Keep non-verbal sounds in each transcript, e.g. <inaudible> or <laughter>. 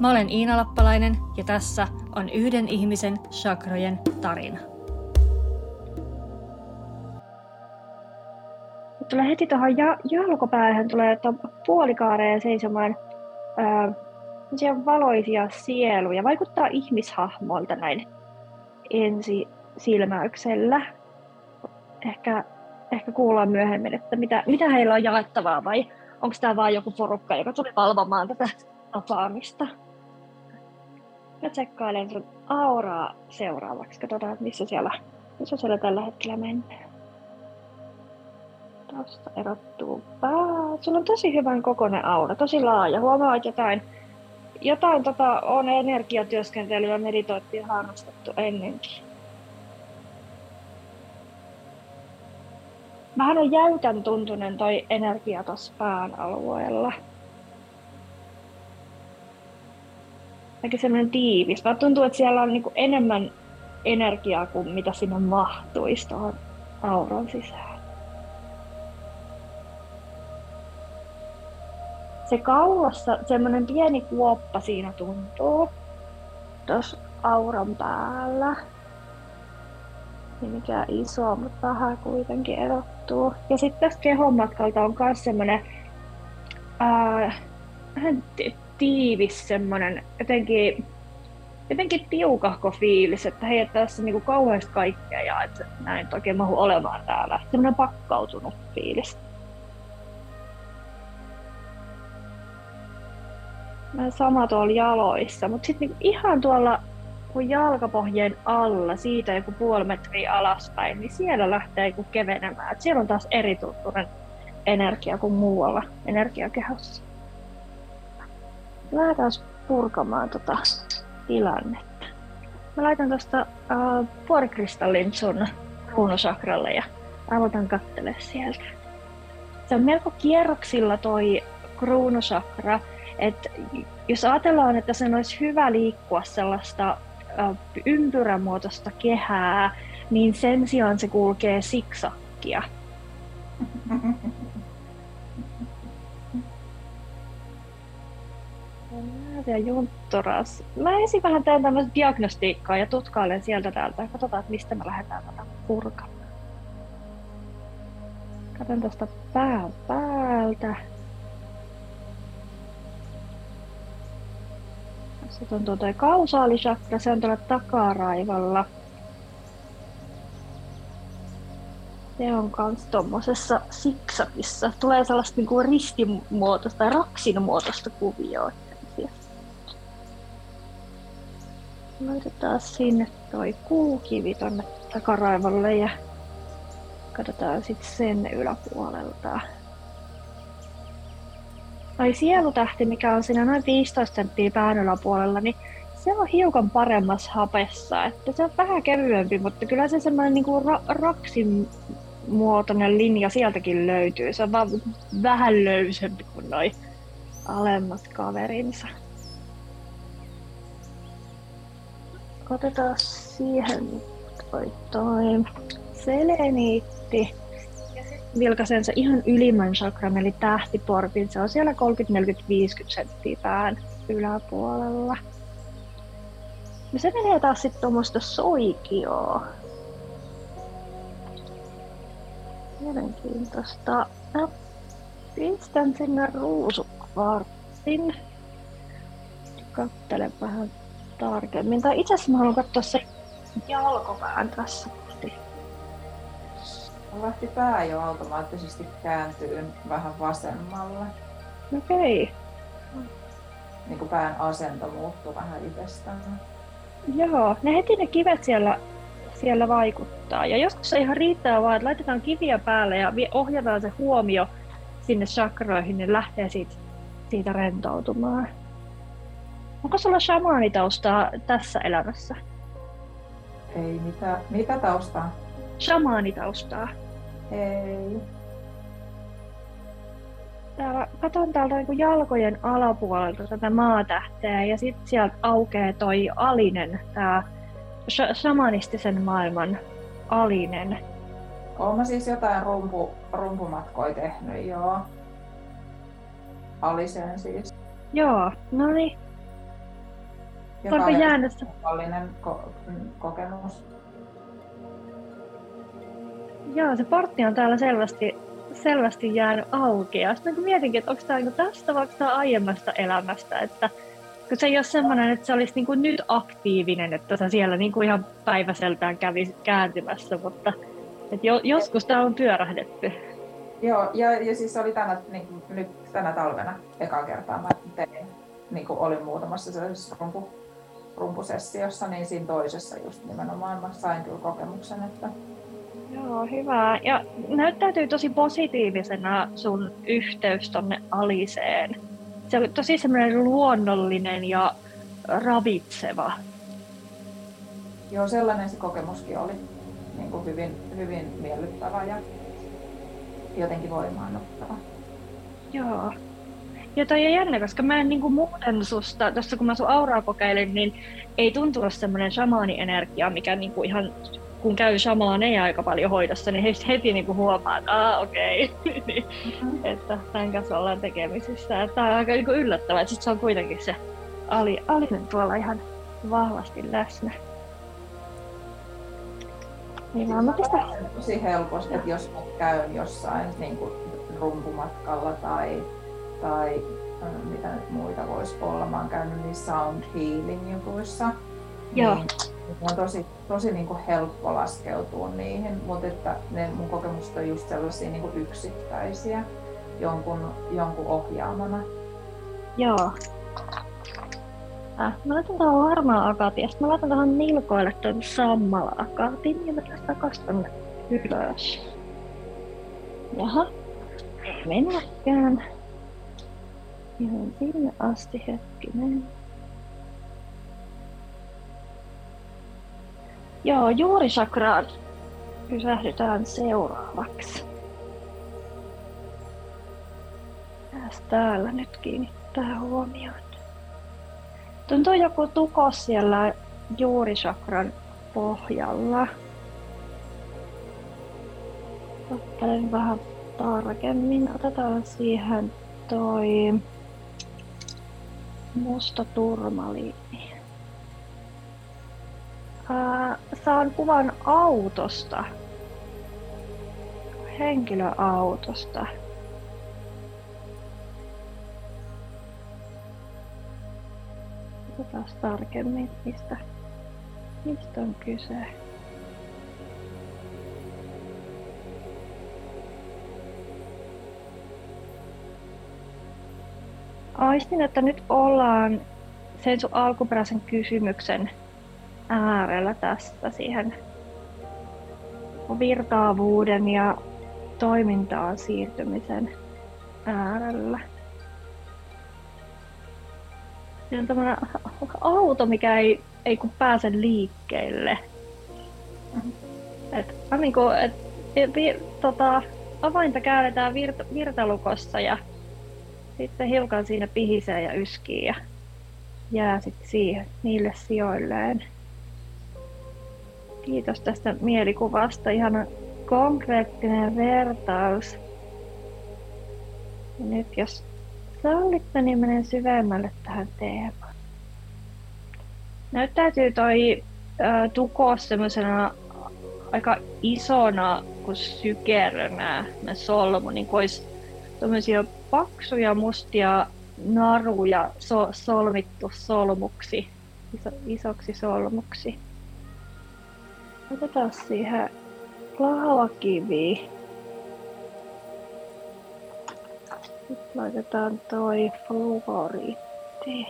Mä olen Iina Lappalainen ja tässä on yhden ihmisen chakrojen tarina. Tulee heti tuohon ja- jalkopäähän tulee puolikaareen seisomaan ää, valoisia sieluja. Vaikuttaa ihmishahmolta näin ensi silmäyksellä. Ehkä, ehkä kuullaan myöhemmin, että mitä, mitä heillä on jaettavaa vai onko tämä vain joku porukka, joka tuli valvomaan tätä tapaamista. Mä tsekkailen sun auraa seuraavaksi. Katsotaan, missä siellä, missä siellä tällä hetkellä mennään. Tuosta erottuu pää. Sulla on tosi hyvän kokoinen aura, tosi laaja. Huomaat jotain, jotain tota, on energiatyöskentelyä, meditointia harrastettu ennenkin. Vähän on jäykän tuntunen toi energia tuossa pään alueella. Aika semmoinen tiivis. Vaan tuntuu, että siellä on niinku enemmän energiaa kuin mitä sinne mahtuisi tuohon auron sisään. Se kaulassa semmoinen pieni kuoppa siinä tuntuu. Tuossa auran päällä. Ei mikään iso, mutta vähän kuitenkin erottuu. Ja sitten tästä kehon matkalta on myös semmoinen tiivis semmoinen jotenkin, jotenkin tiukahko fiilis, että hei, että tässä niinku kauheasti kaikkea ja että näin oikein mahu olemaan täällä. Semmoinen pakkautunut fiilis. Sama tuolla jaloissa, mutta sitten niinku ihan tuolla kun jalkapohjien alla, siitä joku puoli metriä alaspäin, niin siellä lähtee joku kevenemään. Et siellä on taas erituntunen energia kuin muualla energiakehossa lähdetään purkamaan tota tilannetta. Mä laitan tuosta uh, puolikristallin sun ruunosakralle ja aloitan kattele sieltä. Se on melko kierroksilla toi kruunusakra, että jos ajatellaan, että sen olisi hyvä liikkua sellaista uh, ympyrämuotoista kehää, niin sen sijaan se kulkee siksakkia. <laughs> ja juntturas. Mä ensin vähän teen tämmöistä diagnostiikkaa ja tutkailen sieltä täältä. Katsotaan, että mistä me lähdetään tätä purkamaan. Katson tuosta pään päältä. Tässä on tuo kausaalisakra, se on tuolla takaraivalla. Se on kans tommosessa siksakissa. Tulee sellaista niinku ristimuotoista tai raksin muotoista kuvioa. Laitetaan sinne toi kuukivi tonne takaraivolle ja katsotaan sitten sen yläpuolelta. Tai sielutähti, mikä on siinä noin 15 senttiä pään yläpuolella, niin se on hiukan paremmassa hapessa. Että se on vähän kevyempi, mutta kyllä se semmoinen niinku ra- raksin muotoinen linja sieltäkin löytyy. Se on vaan vähän löysempi kuin noin alemmat kaverinsa. Otetaan siihen toi, toi seleniitti. Vilkasen se ihan ylimmän chakran, eli tähtiportin. Se on siellä 30, 40, 50 senttiä pään yläpuolella. Ja se menee taas sitten tuommoista soikioa. Mielenkiintoista. Mä pistän sinne ruusukvartsin. Kattele vähän tarkemmin. Tai itse asiassa mä haluan katsoa se jalkopään tässä. Lähti pää jo automaattisesti kääntyy vähän vasemmalle. Okei. Okay. Niin kuin pään asento muuttuu vähän itsestään. Joo, ne heti ne kivet siellä, siellä vaikuttaa. Ja joskus se ihan riittää vaan, että laitetaan kiviä päälle ja ohjataan se huomio sinne chakroihin, niin lähtee siitä, siitä rentoutumaan. Onko sulla shamaanitaustaa tässä elämässä? Ei, mitä, mitä taustaa? Shamaanitaustaa. Ei. Täällä, katon täältä niin jalkojen alapuolelta tätä maatähteä ja sitten sieltä aukeaa toi alinen, tämä shamanistisen maailman alinen. Olen mä siis jotain rumpu, rumpumatkoja tehnyt, joo. Alisen siis. Joo, no niin. Joka oli Allinen ko- mm, kokemus. Joo, se portti on täällä selvästi, selvästi jäänyt auki. Ja sitten mietinkin, että onko tämä niinku tästä vai onko tämä aiemmasta elämästä. Että, kun se ei ole semmoinen, että se olisi niinku nyt aktiivinen, että sä siellä niinku ihan päiväseltään kävisi kääntymässä, mutta et jo, joskus tämä on pyörähdetty. Joo, ja, ja siis oli tänä, niin, nyt tänä talvena eka kertaa mä tein, niin kuin olin muutamassa sellaisessa rumpu, rumpusessiossa, niin siinä toisessa just nimenomaan mä sain kyllä kokemuksen, että Joo, hyvä. Ja näyttäytyy tosi positiivisena sun yhteys tonne Aliseen. Se on tosi semmoinen luonnollinen ja ravitseva. joo, sellainen se kokemuskin oli niin kuin hyvin, hyvin miellyttävä ja jotenkin voimaannuttava. Joo. Ja toi on jännä, koska mä en niinku muuten susta, tuossa kun mä sun auraa kokeilin, niin ei tuntunut semmoinen shamaanienergia, mikä niinku ihan kun käy shamaaneja aika paljon hoidossa, niin heti, heti niinku huomaa, että aah okei, okay. <laughs> että tämän kanssa ollaan tekemisissä. Tämä on aika niinku yllättävää, että sit se on kuitenkin se ali, alinen tuolla ihan vahvasti läsnä. Niin vaan mä pistän tosi helposti, että jos käyn jossain niin kuin rumpumatkalla tai, tai äh, mitä nyt muita voisi olla, mä oon käynyt niissä sound healing jutuissa, Joo. niin on tosi, tosi niin kuin helppo laskeutua niihin, mutta että ne mun kokemukset on just sellaisia niin kuin yksittäisiä jonkun, jonkun ohjaamana. Joo. Äh, mä laitan tuohon harmaa akatin mä laitan tuohon nilkoille tuon sammala akatin ja mä tästä takas tonne ylös. Jaha. Ei mennäkään. Ihan sinne asti hetkinen. Joo, juurisakraan pysähdytään seuraavaksi. Mitäs täällä nyt kiinnittää huomioon? Tuntuu joku tukos siellä juurisakran pohjalla. Ottelen vähän tarkemmin. Otetaan siihen toi musta turmaliini. Ää, saan kuvan autosta. Henkilöautosta. Katsotaan tarkemmin, mistä, mistä on kyse. Aistin, että nyt ollaan sen sun alkuperäisen kysymyksen äärellä tästä siihen virtaavuuden ja toimintaan siirtymisen äärellä. Se on tämmöinen auto, mikä ei, ei kun pääse liikkeelle. Et, niin kuin, et, vi, tota, avainta käännetään virta, virtalukossa ja sitten hiukan siinä pihisee ja yskii ja jää sitten siihen niille sijoilleen. Kiitos tästä mielikuvasta. Ihan konkreettinen vertaus. Ja nyt jos sallitte, niin menen syvemmälle tähän teemaan. Näyttäytyy toi ä, tukos semmoisena aika isona kuin sykerönä solmu, niin kuin olisi tämmöisiä paksuja mustia naruja so, solmittu solmuksi, iso, isoksi solmuksi. Otetaan siihen lavakivi. Sitten laitetaan toi fluoriitti.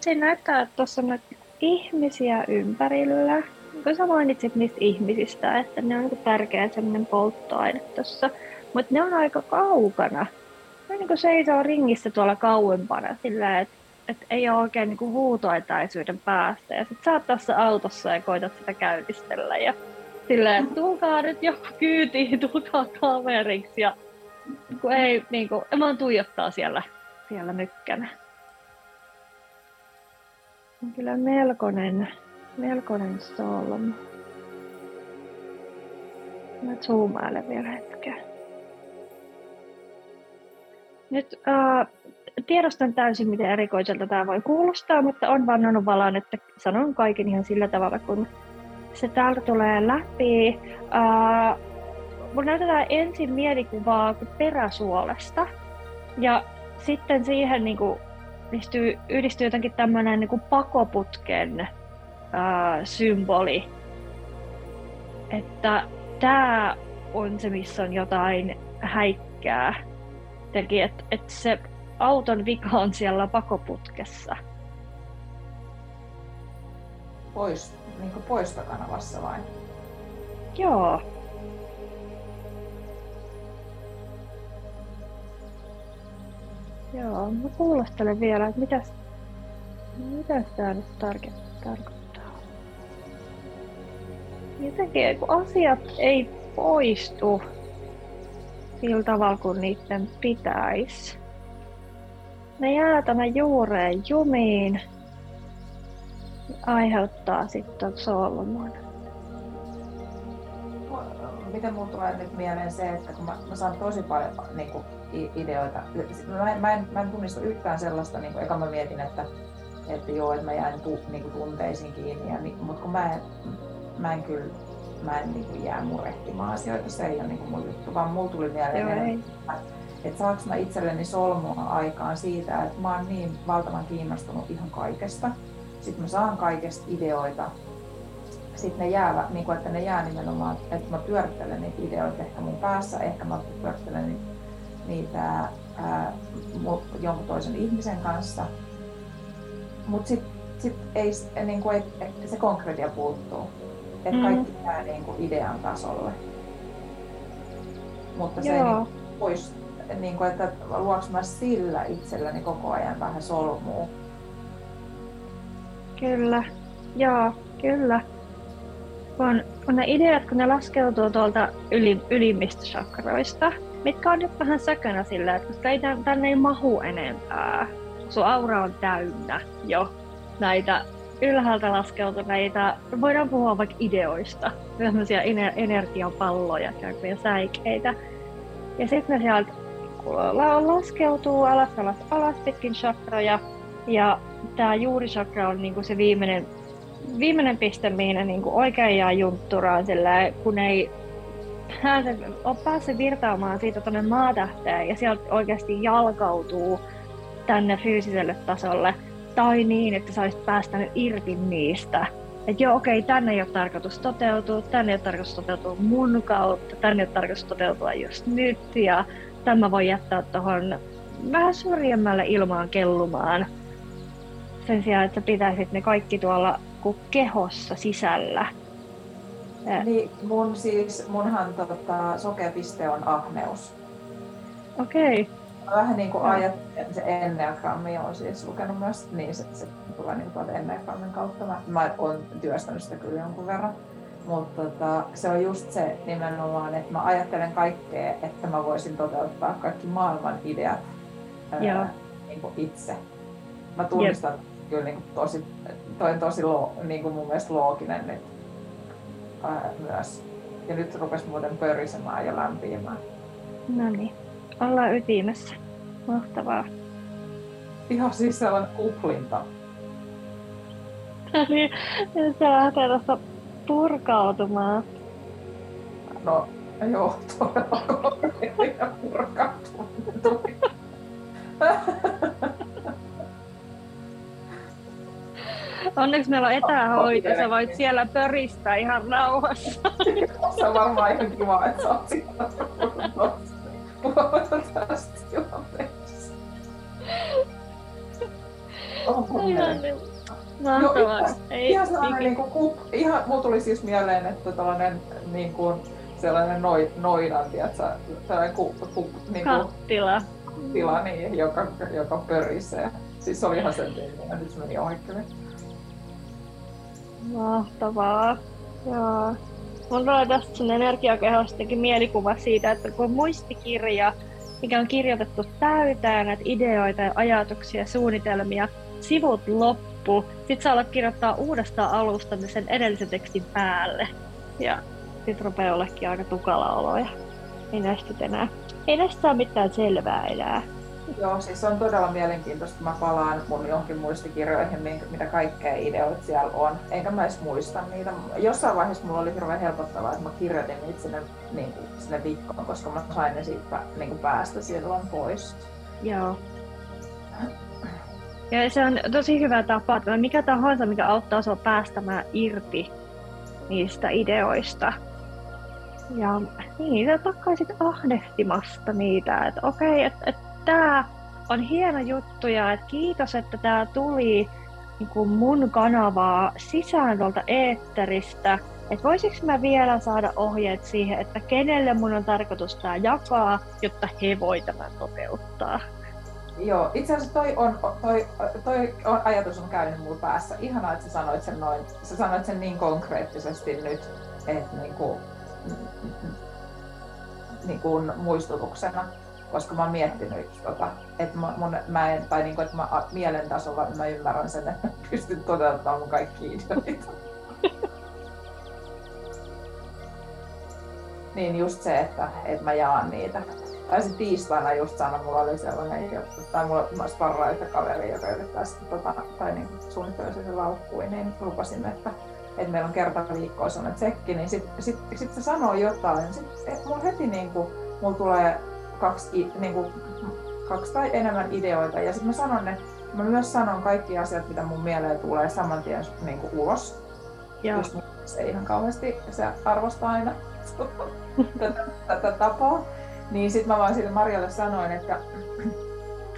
Se näyttää, että tuossa on ihmisiä ympärillä. Kun sä mainitsit niistä ihmisistä, että ne on niinku tärkeä semmoinen polttoaine tuossa. Mutta ne on aika kaukana Mä niin kuin seisoo ringissä tuolla kauempana sillä, että et ei ole oikein niin huutoetäisyyden päästä. Ja sit sä oot tässä autossa ja koitat sitä käynnistellä. Ja silleen, että tulkaa nyt joku kyytiin, <laughs> tulkaa kaveriksi. Ja kun ei, niin kuin, mä oon tuijottaa siellä, siellä mykkänä. On kyllä melkoinen, melkoinen solmu. Mä zoomailen vielä hetken. Nyt äh, tiedostan täysin, miten erikoiselta tämä voi kuulostaa, mutta on vannonut valan, että sanon kaiken ihan sillä tavalla, kun se täältä tulee läpi. Uh, mun näytetään ensin mielikuvaa peräsuolesta ja sitten siihen niin kuin, yhdistyy, yhdistyy jotenkin tämmöinen niin pakoputken uh, symboli. Että tämä on se, missä on jotain häikkää. Että et se auton vika on siellä pakoputkessa. Pois, niin kuin poistokanavassa vai? Joo. Joo, mä kuulostelen vielä, että mitäs, mitäs tää nyt tarke- tarkoittaa. Jotenkin kun asiat ei poistu sillä tavalla kuin niiden pitäisi ne jää tänne juureen jumiin aiheuttaa sitten solmun. Miten mulla tulee nyt mieleen se, että kun mä, mä saan tosi paljon niin kuin, ideoita. Mä mä, en, mä en tunnista yhtään sellaista, niin kuin, eka mä mietin, että, että joo, että mä jään tu, niin kuin, tunteisiin kiinni, ja, mutta kun mä en, mä en kyllä mä en niin kuin, jää murehtimaan asioita, se ei ole niin kuin, mun juttu, vaan mulla tuli mieleen, että että saanko mä itselleni solmua aikaan siitä, että mä oon niin valtavan kiinnostunut ihan kaikesta. Sitten mä saan kaikesta ideoita. Sitten ne jää, niin kuin, että ne jää nimenomaan, että mä pyörittelen niitä ideoita ehkä mun päässä, ehkä mä pyörittelen niitä, ää, jonkun toisen ihmisen kanssa. Mutta sitten sit ei, niin kuin, et, se konkretia puuttuu. Että mm. kaikki jää niin kuin idean tasolle. Mutta se Joo. ei niin pois niin kuin, että luoks mä sillä itselläni koko ajan vähän solmuu. Kyllä, joo, kyllä. Kun, kun ne ideat, kun ne laskeutuu tuolta yli, ylimmistä chakroista, mitkä on nyt vähän säkönä sillä, että koska ei, tänne ei mahu enempää. Sun aura on täynnä jo näitä ylhäältä laskeutuneita, voidaan puhua vaikka ideoista, sellaisia energiapalloja, ja säikeitä. Ja sitten ne sieltä laskeutuu alas, alas, alas pitkin chakroja. Ja tämä juurichakra on niinku se viimeinen, viimeinen piste, mihin ne niinku oikein jää juntturaan, sillä kun ei pääse, ole päässyt virtaamaan siitä tuonne maatähteen ja sieltä oikeasti jalkautuu tänne fyysiselle tasolle. Tai niin, että sä olisit päästänyt irti niistä. Että joo, okei, tänne ei ole tarkoitus toteutua, tänne ei ole tarkoitus toteutua mun kautta, tänne ei ole tarkoitus toteutua just nyt. Ja tämä voi jättää tuohon vähän syrjemmälle ilmaan kellumaan. Sen sijaan, että pitäisit ne kaikki tuolla kehossa sisällä. Niin, mun siis, munhan tota, sokeapiste on ahneus. Okei. Okay. Vähän niin kuin ajattelen, se enneagrammi on siis lukenut myös, niin se, se tulee niin tuolta enneagrammin kautta. Mä, mä oon työstänyt sitä kyllä jonkun verran. Mutta tota, se on just se nimenomaan, että mä ajattelen kaikkea, että mä voisin toteuttaa kaikki maailman ideat ää, niin kuin itse. Mä tunnistan yep. kyllä niin kuin tosi, toi on tosi lo, niin kuin mun mielestä looginen nyt ää, myös. Ja nyt rupesi muuten pörisemään ja lämpiämään. No niin, ollaan ytimessä. Mahtavaa. Ihan siis sellainen kuplinta. No niin, se lähtee tuosta purkautumaan? No, joo, todella korkeita <laughs> purkautuminen Onneksi meillä on etähoito, sä voit siellä pöristää ihan rauhassa. <laughs> Se on varmaan ihan kiva, että sä oot niin. Mahtavaa. Joo, Ei, ihan sellainen, niin kuin, kup, ihan, mulla tuli siis mieleen, että tällainen niin kuin, sellainen noi, noidan, tiedätkö, sellainen ku, ku, niin kuin, Kattila. tila, niin, joka, joka pörisee. Siis oli ihan sen ja nyt se meni oikein. Mahtavaa. Joo. Tulee tästä sun energiakehostakin mielikuva siitä, että kun muistikirja, mikä on kirjoitettu täyteen näitä ideoita ja ajatuksia ja suunnitelmia, sivut loppu, sit saa olla kirjoittaa uudestaan alusta sen edellisen tekstin päälle. Ja sit rupeaa ollekin aika tukala olo ja ei näistä enää, ei näistä saa mitään selvää enää. Joo, siis on todella mielenkiintoista, mä palaan mun johonkin muistikirjoihin, mitä kaikkea ideoita siellä on. Enkä mä edes muista niitä. Jossain vaiheessa mulla oli hirveän helpottavaa, että mä kirjoitin niitä sinne, niin kuin, sinne viikkoon, koska mä sain ne siitä niin kuin päästä silloin pois. Joo. Ja se on tosi hyvä tapa, että mikä tahansa, mikä auttaa sinua päästämään irti niistä ideoista. Ja niin, sä takkaisit ahdehtimasta niitä, että okei, että et, tämä on hieno juttu ja että kiitos, että tämä tuli niin kuin mun kanavaa sisään tuolta eetteristä. Että voisiko mä vielä saada ohjeet siihen, että kenelle mun on tarkoitus tämä jakaa, jotta he voi tämän toteuttaa. Joo, itse asiassa toi, on, toi, toi on, ajatus on käynyt mulla päässä. Ihanaa, että sä sanoit sen noin. Sä sanoit sen niin konkreettisesti nyt, että niinku, niin kuin muistutuksena koska mä oon miettinyt, tota, että mä, mun, mä en, tai niinku, että mä mielen tasolla mä ymmärrän sen, että pystyn toteuttamaan mun kaikki ideoita. niin just se, että, että mä jaan niitä. Tai sitten tiistaina just sanoin, mulla oli sellainen, tai mulla mä sparraa yhtä kaveri, joka yrittää sitten, tota, tai niin suunnittelee sen laukkuun, niin lupasin, että, että meillä on kerta viikkoa sellainen tsekki, niin sitten sit, sit se sanoo jotain, sitten mulla heti niin kuin, mulla tulee kaksi, niin kuin, kaksi tai enemmän ideoita. Ja sitten mä sanon ne, mä myös sanon kaikki asiat, mitä mun mieleen tulee saman tien niin kuin ulos. Ja. Just se ei ihan kauheasti se arvostaa aina <laughs> tätä, tätä tapaa. Niin sitten mä vaan sille Marjalle sanoin, että,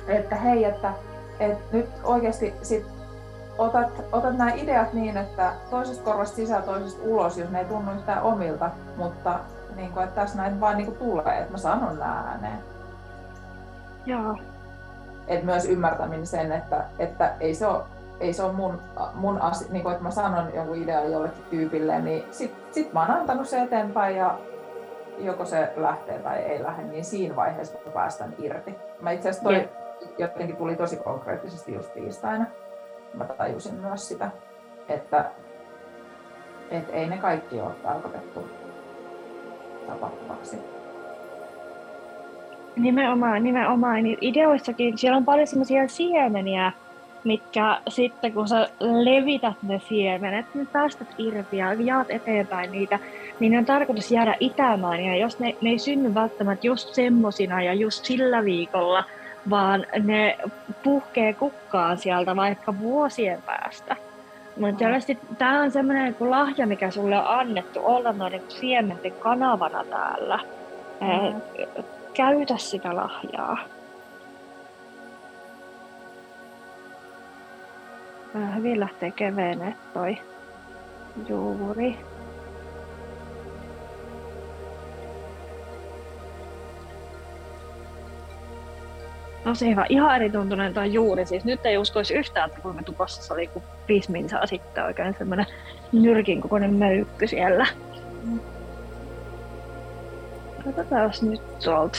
että hei, että, että nyt oikeasti sit otat, otat nämä ideat niin, että toisesta korvasta sisään, toisesta ulos, jos ne ei tunnu yhtään omilta, mutta niin kuin, että tässä näin vaan niin kuin tulee, että mä sanon nämä ääneen. Joo. Et myös ymmärtäminen sen, että, että ei se ole, ei se ole mun, mun asia, niin kuin, että mä sanon jonkun idean jollekin tyypille, niin sit, sit mä oon antanut se eteenpäin ja joko se lähtee tai ei lähde, niin siinä vaiheessa mä päästän irti. Mä itse asiassa toi yeah. jotenkin tuli tosi konkreettisesti just tiistaina. Mä tajusin myös sitä, että, että ei ne kaikki ole tarkoitettu tapahtuvaksi. Nimenomaan, nimenomaan. Niin ideoissakin siellä on paljon sellaisia siemeniä, mitkä sitten kun sä levität ne siemenet, niin päästät irti ja jaat eteenpäin niitä, niin ne on tarkoitus jäädä itämään. Ja jos ne, ne ei synny välttämättä just semmosina ja just sillä viikolla, vaan ne puhkee kukkaan sieltä vaikka vuosien päästä. Mutta tämä on semmoinen niin lahja, mikä sulle on annettu olla noiden siementen kanavana täällä. Mm. Käytä sitä lahjaa. Hyvin lähtee kevenee toi juuri. Tosi hyvä. Ihan eri tuntunen tuo juuri. Siis nyt ei uskoisi yhtään, että kuinka tukossa oli, kun viisi minsaa sitten oikein semmoinen nyrkin kokoinen möykky siellä. Katsotaan nyt tuolta,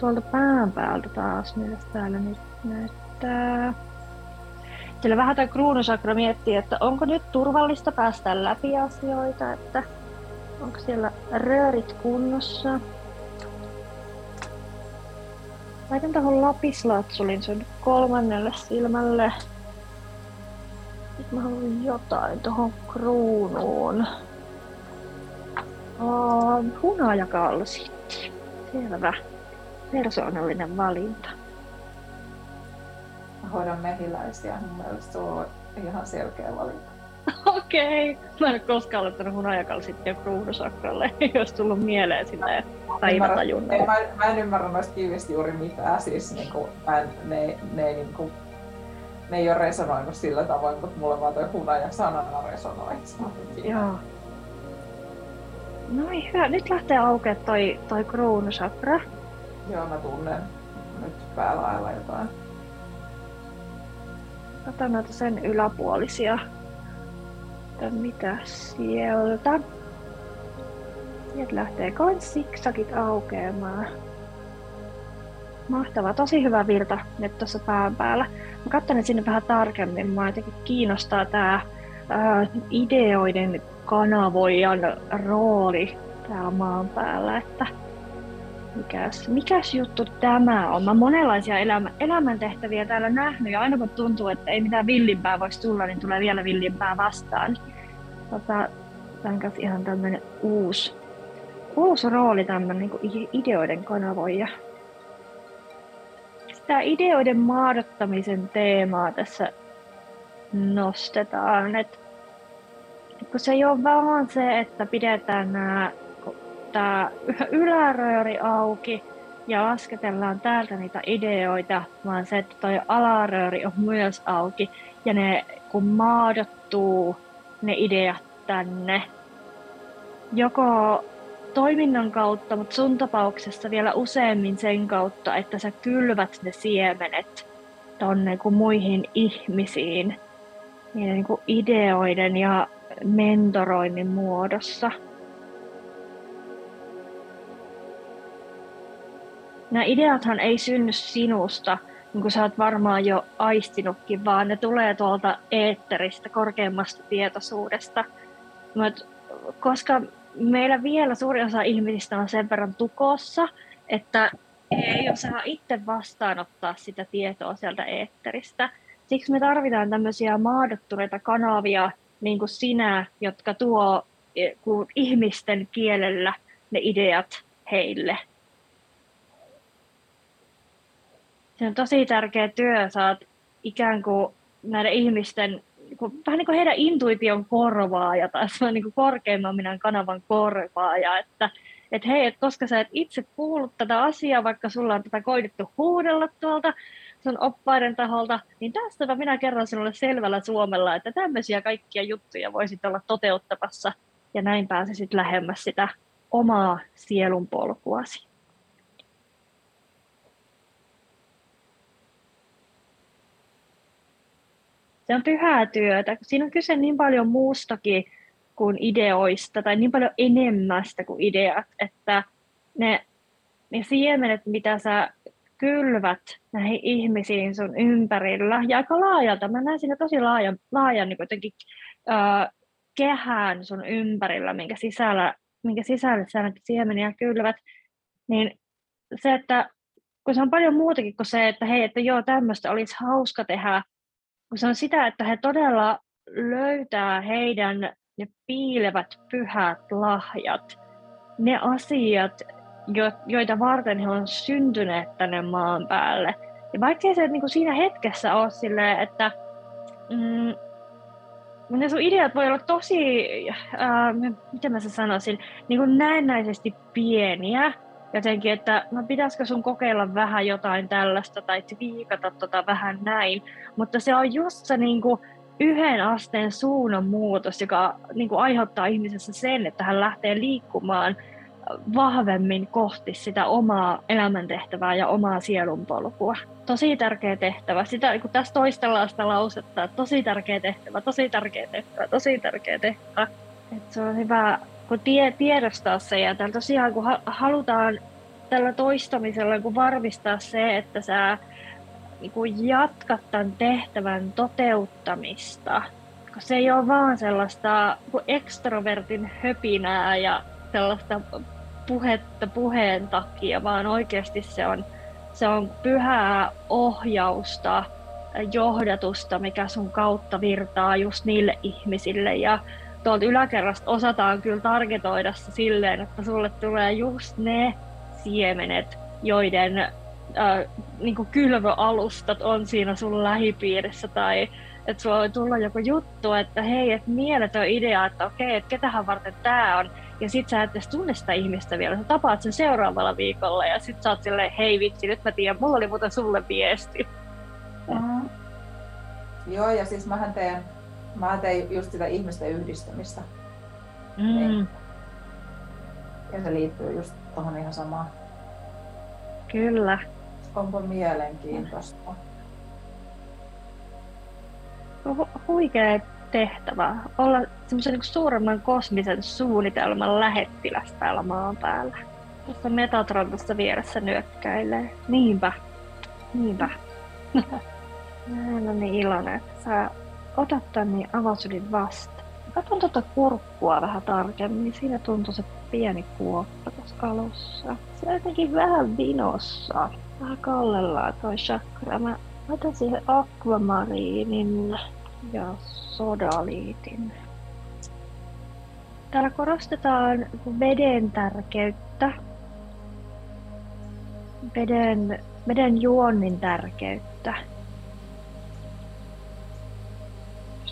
tuolta pään päältä taas, mitä täällä nyt näyttää. Siellä vähän tämä kruunusakra miettii, että onko nyt turvallista päästä läpi asioita, että onko siellä röörit kunnossa. Laitan tuohon lapislatsulin sun kolmannelle silmälle. Nyt mä haluan jotain tuohon kruunuun. Oh. Selvä. Persoonallinen valinta. Mä hoidan mehiläisiä. Mun mielestä se on ihan selkeä valinta. Okei. Okay. Mä en ole koskaan laittanut hunajakalsittia kruunusakralle, <laughs> jos tullut mieleen silleen päivätajunnalla. Mä, mä, en ymmärrä noista kivistä juuri mitään. Siis niinku, mä en, ne, ne, niinku, ne ei ole resonoinut sillä tavoin, mutta mulle vaan toi hunaja sanana resonoi. Joo. No hyvä. Nyt lähtee aukeaa toi, toi kruunusakra. Joo, mä tunnen. nyt päälailla jotain. Katsotaan noita sen yläpuolisia. Että mitä sieltä? Sieltä lähtee kans siksakit aukeamaan. Mahtava, tosi hyvä virta nyt tuossa pään päällä. Mä katson sinne vähän tarkemmin. Mua jotenkin kiinnostaa tää ää, ideoiden kanavoijan rooli täällä maan päällä, että mikäs, mikäs juttu tämä on. Mä monenlaisia elämä, elämäntehtäviä täällä nähnyt ja aina kun tuntuu, että ei mitään villimpää voisi tulla, niin tulee vielä villimpää vastaan. Tota, tämän kanssa ihan tämmöinen uusi, uusi rooli, tämmöinen niin ideoiden kanavoija. Sitä ideoiden maadottamisen teemaa tässä nostetaan, että kun se ei ole vaan se, että pidetään nämä tämä ylärööri auki ja lasketellaan täältä niitä ideoita, vaan se, että toi alarööri on myös auki ja ne kun maadottuu ne ideat tänne joko toiminnan kautta, mutta sun tapauksessa vielä useammin sen kautta, että sä kylvät ne siemenet tonne kuin muihin ihmisiin niin kuin ideoiden ja mentoroinnin muodossa. Nämä ideathan ei synny sinusta, niin kuin sä oot varmaan jo aistinutkin, vaan ne tulee tuolta eetteristä, korkeammasta tietoisuudesta. Mut koska meillä vielä suuri osa ihmisistä on sen verran tukossa, että ei osaa itse vastaanottaa sitä tietoa sieltä eetteristä. Siksi me tarvitaan tämmöisiä maadottuneita kanavia, niin kuin sinä, jotka tuo e, ihmisten kielellä ne ideat heille. Se on tosi tärkeä työ, saat ikään kuin näiden ihmisten, vähän niin kuin heidän intuition korvaaja tai se on niin kuin korkeimman minä kanavan korvaaja, että että hei, että koska sä et itse kuullut tätä asiaa, vaikka sulla on tätä koitettu huudella tuolta sun oppaiden taholta, niin tästä minä kerron sinulle selvällä suomella, että tämmöisiä kaikkia juttuja voisit olla toteuttamassa. Ja näin pääsisit lähemmäs sitä omaa sielun polkuasi. Se on pyhää työtä. Siinä on kyse niin paljon muustakin kuin ideoista tai niin paljon enemmästä kuin ideat, että ne, ne siemenet, mitä sä kylvät näihin ihmisiin sun ympärillä ja aika laajalta. Mä näen siinä tosi laajan, laajan niin jotenkin, äh, kehään sun ympärillä, minkä sisällä, minkä sisällä sä näitä siemeniä kylvät, niin se, että kun se on paljon muutakin kuin se, että hei, että joo, tämmöistä olisi hauska tehdä, se on sitä, että he todella löytää heidän ne piilevät pyhät lahjat, ne asiat, jo, joita varten he on syntyneet tänne maan päälle. Ja vaikka se niin kuin siinä hetkessä ole silleen, että mm, ne sun ideat voi olla tosi, äh, miten mä sanoisin, niin kuin näennäisesti pieniä, jotenkin, että no pitäisikö sun kokeilla vähän jotain tällaista tai viikata tota vähän näin, mutta se on just se niin kuin, yhden asteen suunnan muutos, joka niin kuin aiheuttaa ihmisessä sen, että hän lähtee liikkumaan vahvemmin kohti sitä omaa elämäntehtävää ja omaa sielunpolkua. Tosi tärkeä tehtävä. Sitä, kun tässä toistellaan sitä lausetta, että tosi tärkeä tehtävä, tosi tärkeä tehtävä, tosi tärkeä tehtävä. Että se on hyvä, kun tie, tiedostaa se ja täällä tosiaan kun halutaan tällä toistamisella kun varmistaa se, että sä niin kuin jatkat tämän tehtävän toteuttamista. Koska se ei ole vaan sellaista ekstrovertin höpinää ja sellaista puhetta puheen takia, vaan oikeasti se on, se on pyhää ohjausta, johdatusta, mikä sun kautta virtaa just niille ihmisille. Ja tuolta yläkerrasta osataan kyllä targetoida se silleen, että sulle tulee just ne siemenet, joiden äh, niin kylvöalustat on siinä sun lähipiirissä tai että sulla voi tulla joku juttu, että hei, että mieletön idea, että okei, että ketähän varten tämä on ja sit sä et edes tunne sitä ihmistä vielä. Sä tapaat sen seuraavalla viikolla ja sit sä oot silleen, hei vitsi, nyt mä tiedän, mulla oli muuten sulle viesti. Mm. Joo, ja siis mähän teen, mä teen just sitä ihmisten yhdistämistä. Mm. Niin. Ja se liittyy just tuohon ihan samaan. Kyllä. onpa mielenkiintoista. Hu- huikea tehtävä olla semmoisen niin suuremman kosmisen suunnitelman lähettiläs täällä maan päällä. Tuossa Metatron tuossa vieressä nyökkäilee. Niinpä. Niinpä. <laughs> Mä en niin iloinen, että sä tän niin avosydin vasta. Katson tuota kurkkua vähän tarkemmin. Siinä tuntuu se pieni kuoppa tuossa alussa. Se on jotenkin vähän vinossa. Vähän kallellaan toi chakra. Mä otan siihen akvamariinin ja sodaliitin. Täällä korostetaan veden tärkeyttä, veden, veden juonnin tärkeyttä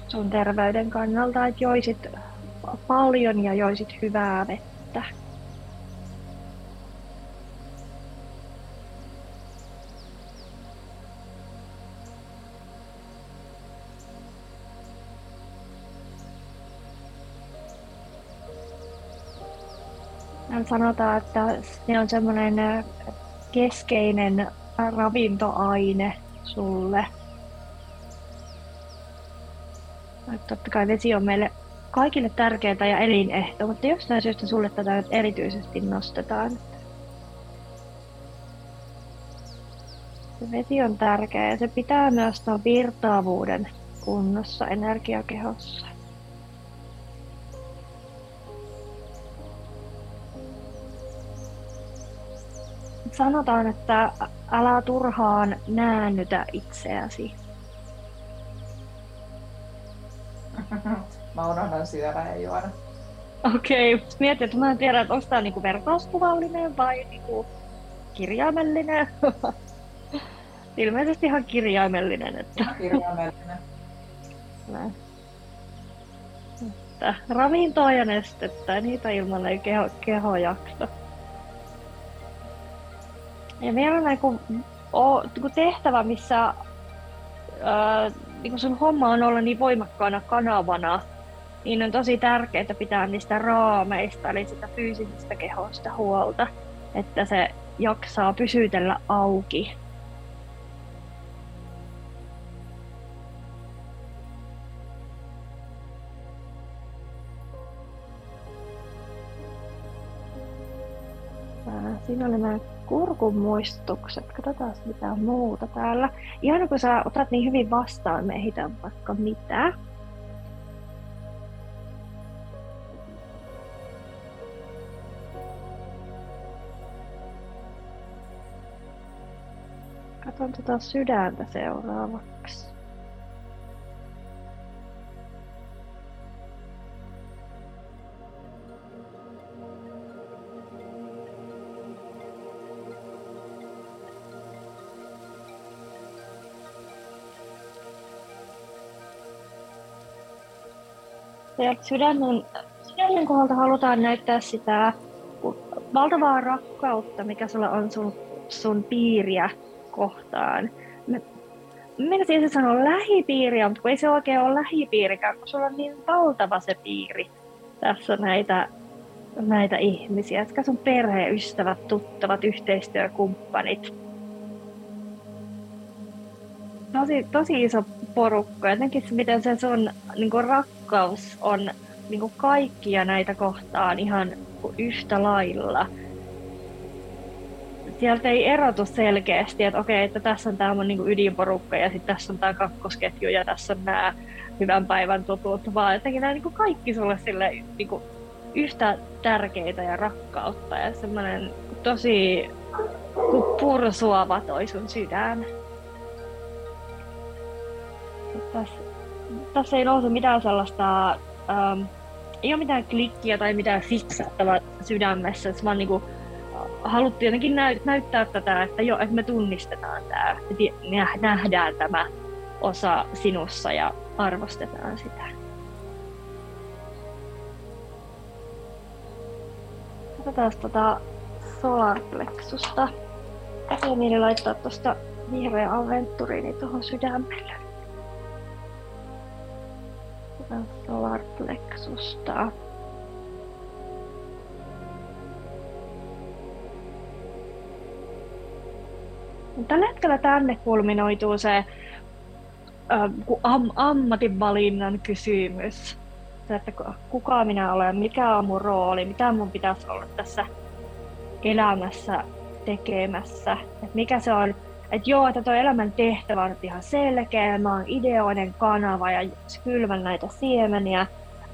sun terveyden kannalta, että joisit paljon ja joisit hyvää vettä. sanotaan, että ne on semmoinen keskeinen ravintoaine sulle. Totta kai vesi on meille kaikille tärkeää ja elinehto, mutta jostain syystä sulle tätä nyt erityisesti nostetaan. Se vesi on tärkeä ja se pitää myös tuon virtaavuuden kunnossa energiakehossa. sanotaan, että älä turhaan näännytä itseäsi. Mä unohdan syödä ja juoda. Okei, okay. mietin, että mä en tiedä, että onko tämä niinku vertauskuvallinen vai niinku kirjaimellinen. <laughs> Ilmeisesti ihan kirjaimellinen. Että... Kirjaimellinen. Näin. Että ravintoa ja nestettä, niitä ilman ei keho, keho jaksa. Ja meillä on niin kuin, o, tehtävä, missä ää, niin kuin sun homma on olla niin voimakkaana kanavana, niin on tosi tärkeää pitää niistä raameista, eli sitä fyysisestä kehosta huolta, että se jaksaa pysytellä auki. Siinä oli nämä kurkun muistutukset. Katsotaan mitä muuta täällä. Ihan kun sä otat niin hyvin vastaan, me ehditään vaikka mitä. Katon tota sydäntä seuraavaksi. Sieltä sydämen, sydämen kohdalta halutaan näyttää sitä valtavaa rakkautta, mikä sulla on sun, sun piiriä kohtaan. Minä siis sanoa lähipiiriä, mutta kun ei se oikein ole lähipiirikään, kun sulla on niin valtava se piiri. Tässä on näitä, näitä ihmisiä, jotka sun perhe, ystävät, tuttavat, yhteistyökumppanit. Tosi, tosi iso porukka. Jotenkin se, miten se sun niin rakkaus on niin kuin kaikkia näitä kohtaan ihan yhtä lailla. Sieltä ei erotu selkeästi, että okei, että tässä on tämä niin ydinporukka ja sitten tässä on tämä kakkosketju ja tässä on nämä hyvän päivän tutut, vaan jotenkin nämä niin kuin kaikki sulle sille niin kuin yhtä tärkeitä ja rakkautta ja semmoinen tosi pursuava toi sun sydän. Tässä tässä ei nouse mitään sellaista, ähm, ei ole mitään klikkiä tai mitään fiksattavaa sydämessä, että vaan niinku, haluttiin jotenkin näy- näyttää tätä, että joo, että me tunnistetaan tämä, että nähdään tämä osa sinussa ja arvostetaan sitä. Katsotaan tota solarplexusta. Käsiä laittaa tuosta vihreä aventuriini tuohon sydämelle solarplexusta. Tällä hetkellä tänne kulminoituu se am, ammatinvalinnan kysymys. Se, että kuka minä olen, mikä on mun rooli, mitä mun pitäisi olla tässä elämässä tekemässä. Että mikä se on, että joo, että tuo elämän tehtävä on ihan selkeä, mä oon ideoinen kanava ja kylvän näitä siemeniä,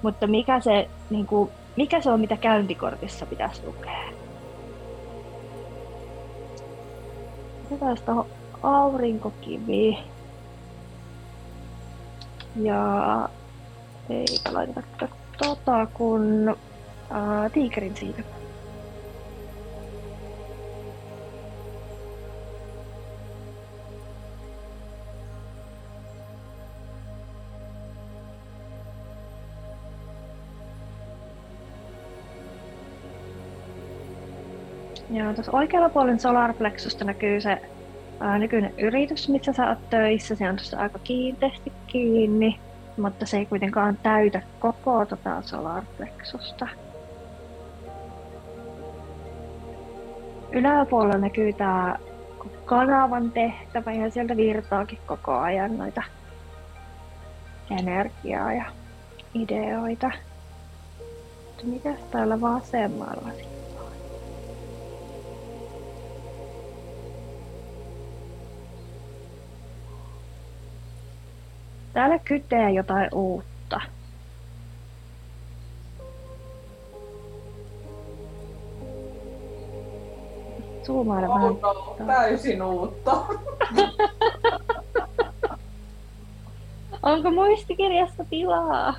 mutta mikä se, niin kuin, mikä se on, mitä käyntikortissa pitäisi lukea? Otetaan tuohon aurinkokivi. Ja eikä laiteta tota kun ää, tiikerin siitä. Ja tuossa oikealla puolen solarplexusta näkyy se ää, nykyinen yritys, missä sä oot töissä. Se on tuossa aika kiinteästi kiinni, mutta se ei kuitenkaan täytä koko tota solarplexusta. Yläpuolella näkyy tämä kanavan tehtävä ja sieltä virtaakin koko ajan noita energiaa ja ideoita. Mitäs täällä vasemmalla sitten? Täällä kytee jotain uutta. Zoomailla vähän. Täysin uutta. <laughs> Onko muistikirjassa tilaa?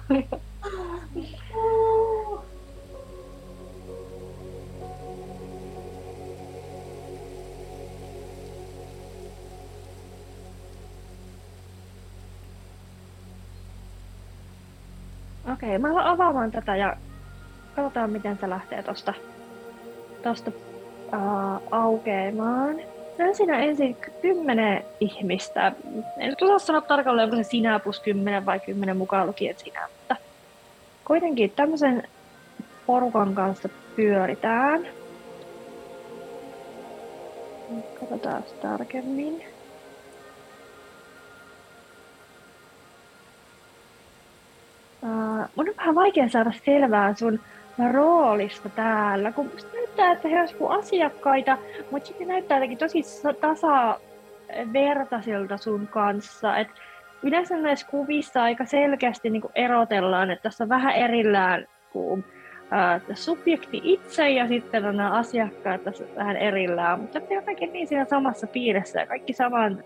Okei, mä alan avaamaan tätä ja katsotaan miten se lähtee tosta, tosta uh, aukeamaan. Näen siinä ensin kymmenen ihmistä. En nyt osaa sanoa tarkalleen, onko se sinä plus kymmenen vai kymmenen mukaan lukien sinä, mutta kuitenkin tämmöisen porukan kanssa pyöritään. Katsotaan tarkemmin. Uh, mun on vähän vaikea saada selvää sun roolista täällä, kun näyttää, että he olisivat asiakkaita, mutta sitten näyttää jotenkin tosi tasavertaisilta sun kanssa. Et yleensä näissä kuvissa aika selkeästi niin erotellaan, että tässä on vähän erillään kuin ää, subjekti itse ja sitten on nämä asiakkaat tässä vähän erillään, mutta ne jotenkin niin siinä samassa piirissä ja kaikki saman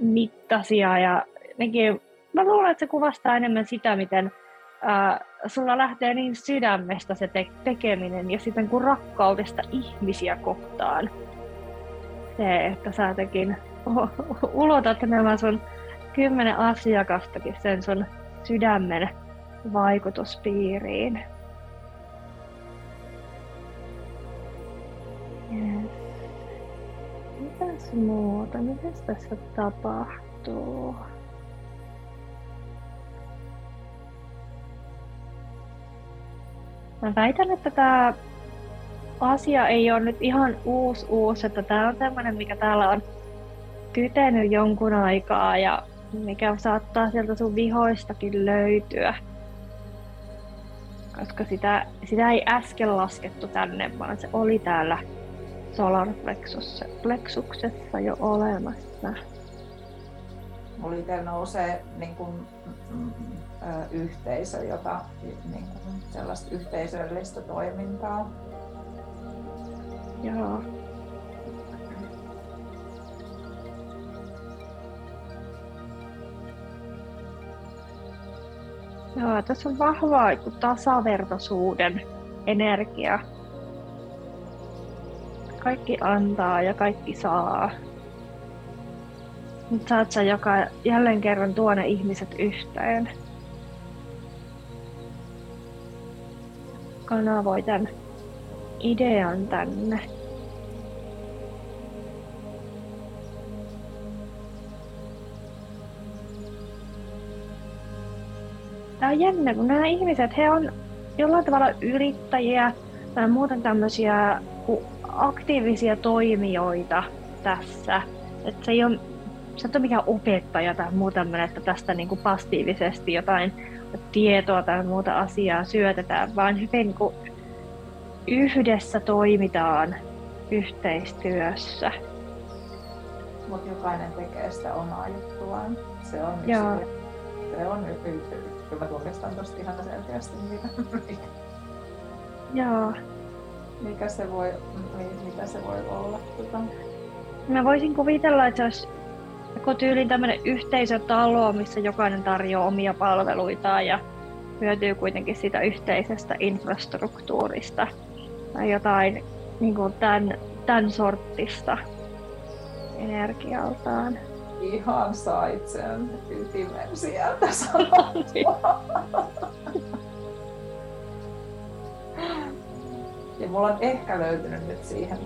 mittaisia ja nekin, mä luulen, että se kuvastaa enemmän sitä, miten ää, sulla lähtee niin sydämestä se te- tekeminen ja sitten kun rakkaudesta ihmisiä kohtaan. Se, että sä jotenkin ulotat nämä sun kymmenen asiakastakin sen sun sydämen vaikutuspiiriin. Yes. Mitäs muuta? Mitäs tässä tapahtuu? Mä väitän, että tämä asia ei ole nyt ihan uusi uusi, että tämä on sellainen, mikä täällä on kytenyt jonkun aikaa ja mikä saattaa sieltä sun vihoistakin löytyä. Koska sitä, sitä ei äsken laskettu tänne, vaan se oli täällä Solar Plexuksessa jo olemassa. Mulla itse nousee niin kun, mm, yhteisö, jota, niin kuin sellaista yhteisöllistä toimintaa. Joo. Joo, tässä on vahva tasavertaisuuden energia. Kaikki antaa ja kaikki saa. Nyt saat sä joka, jälleen kerran tuonne ihmiset yhteen. Kanavoi tämän idean tänne. Tämä on jännä, kun nämä ihmiset, he on jollain tavalla yrittäjiä tai muuten tämmöisiä aktiivisia toimijoita tässä. että se ei ole, sä et ole mikään opettaja tai muu tämmöinen, että tästä niin kuin passiivisesti jotain tietoa tai muuta asiaa syötetään, vaan hyvin niin kuin yhdessä toimitaan yhteistyössä. Mutta jokainen tekee sitä omaa juttuaan. Se on Joo. yksi, se on yksi, kyllä tunnistan tosta ihan selkeästi, mitä, Joo. mikä se voi, mitä se voi olla. Tota. Mä voisin kuvitella, että se olisi joko tyyliin tämmöinen yhteisötalo, missä jokainen tarjoaa omia palveluitaan ja hyötyy kuitenkin siitä yhteisestä infrastruktuurista tai jotain niin kuin tämän, tämän sorttista energialtaan. Ihan sait sen ytimen sieltä. Ja mulla on ehkä löytynyt nyt siihen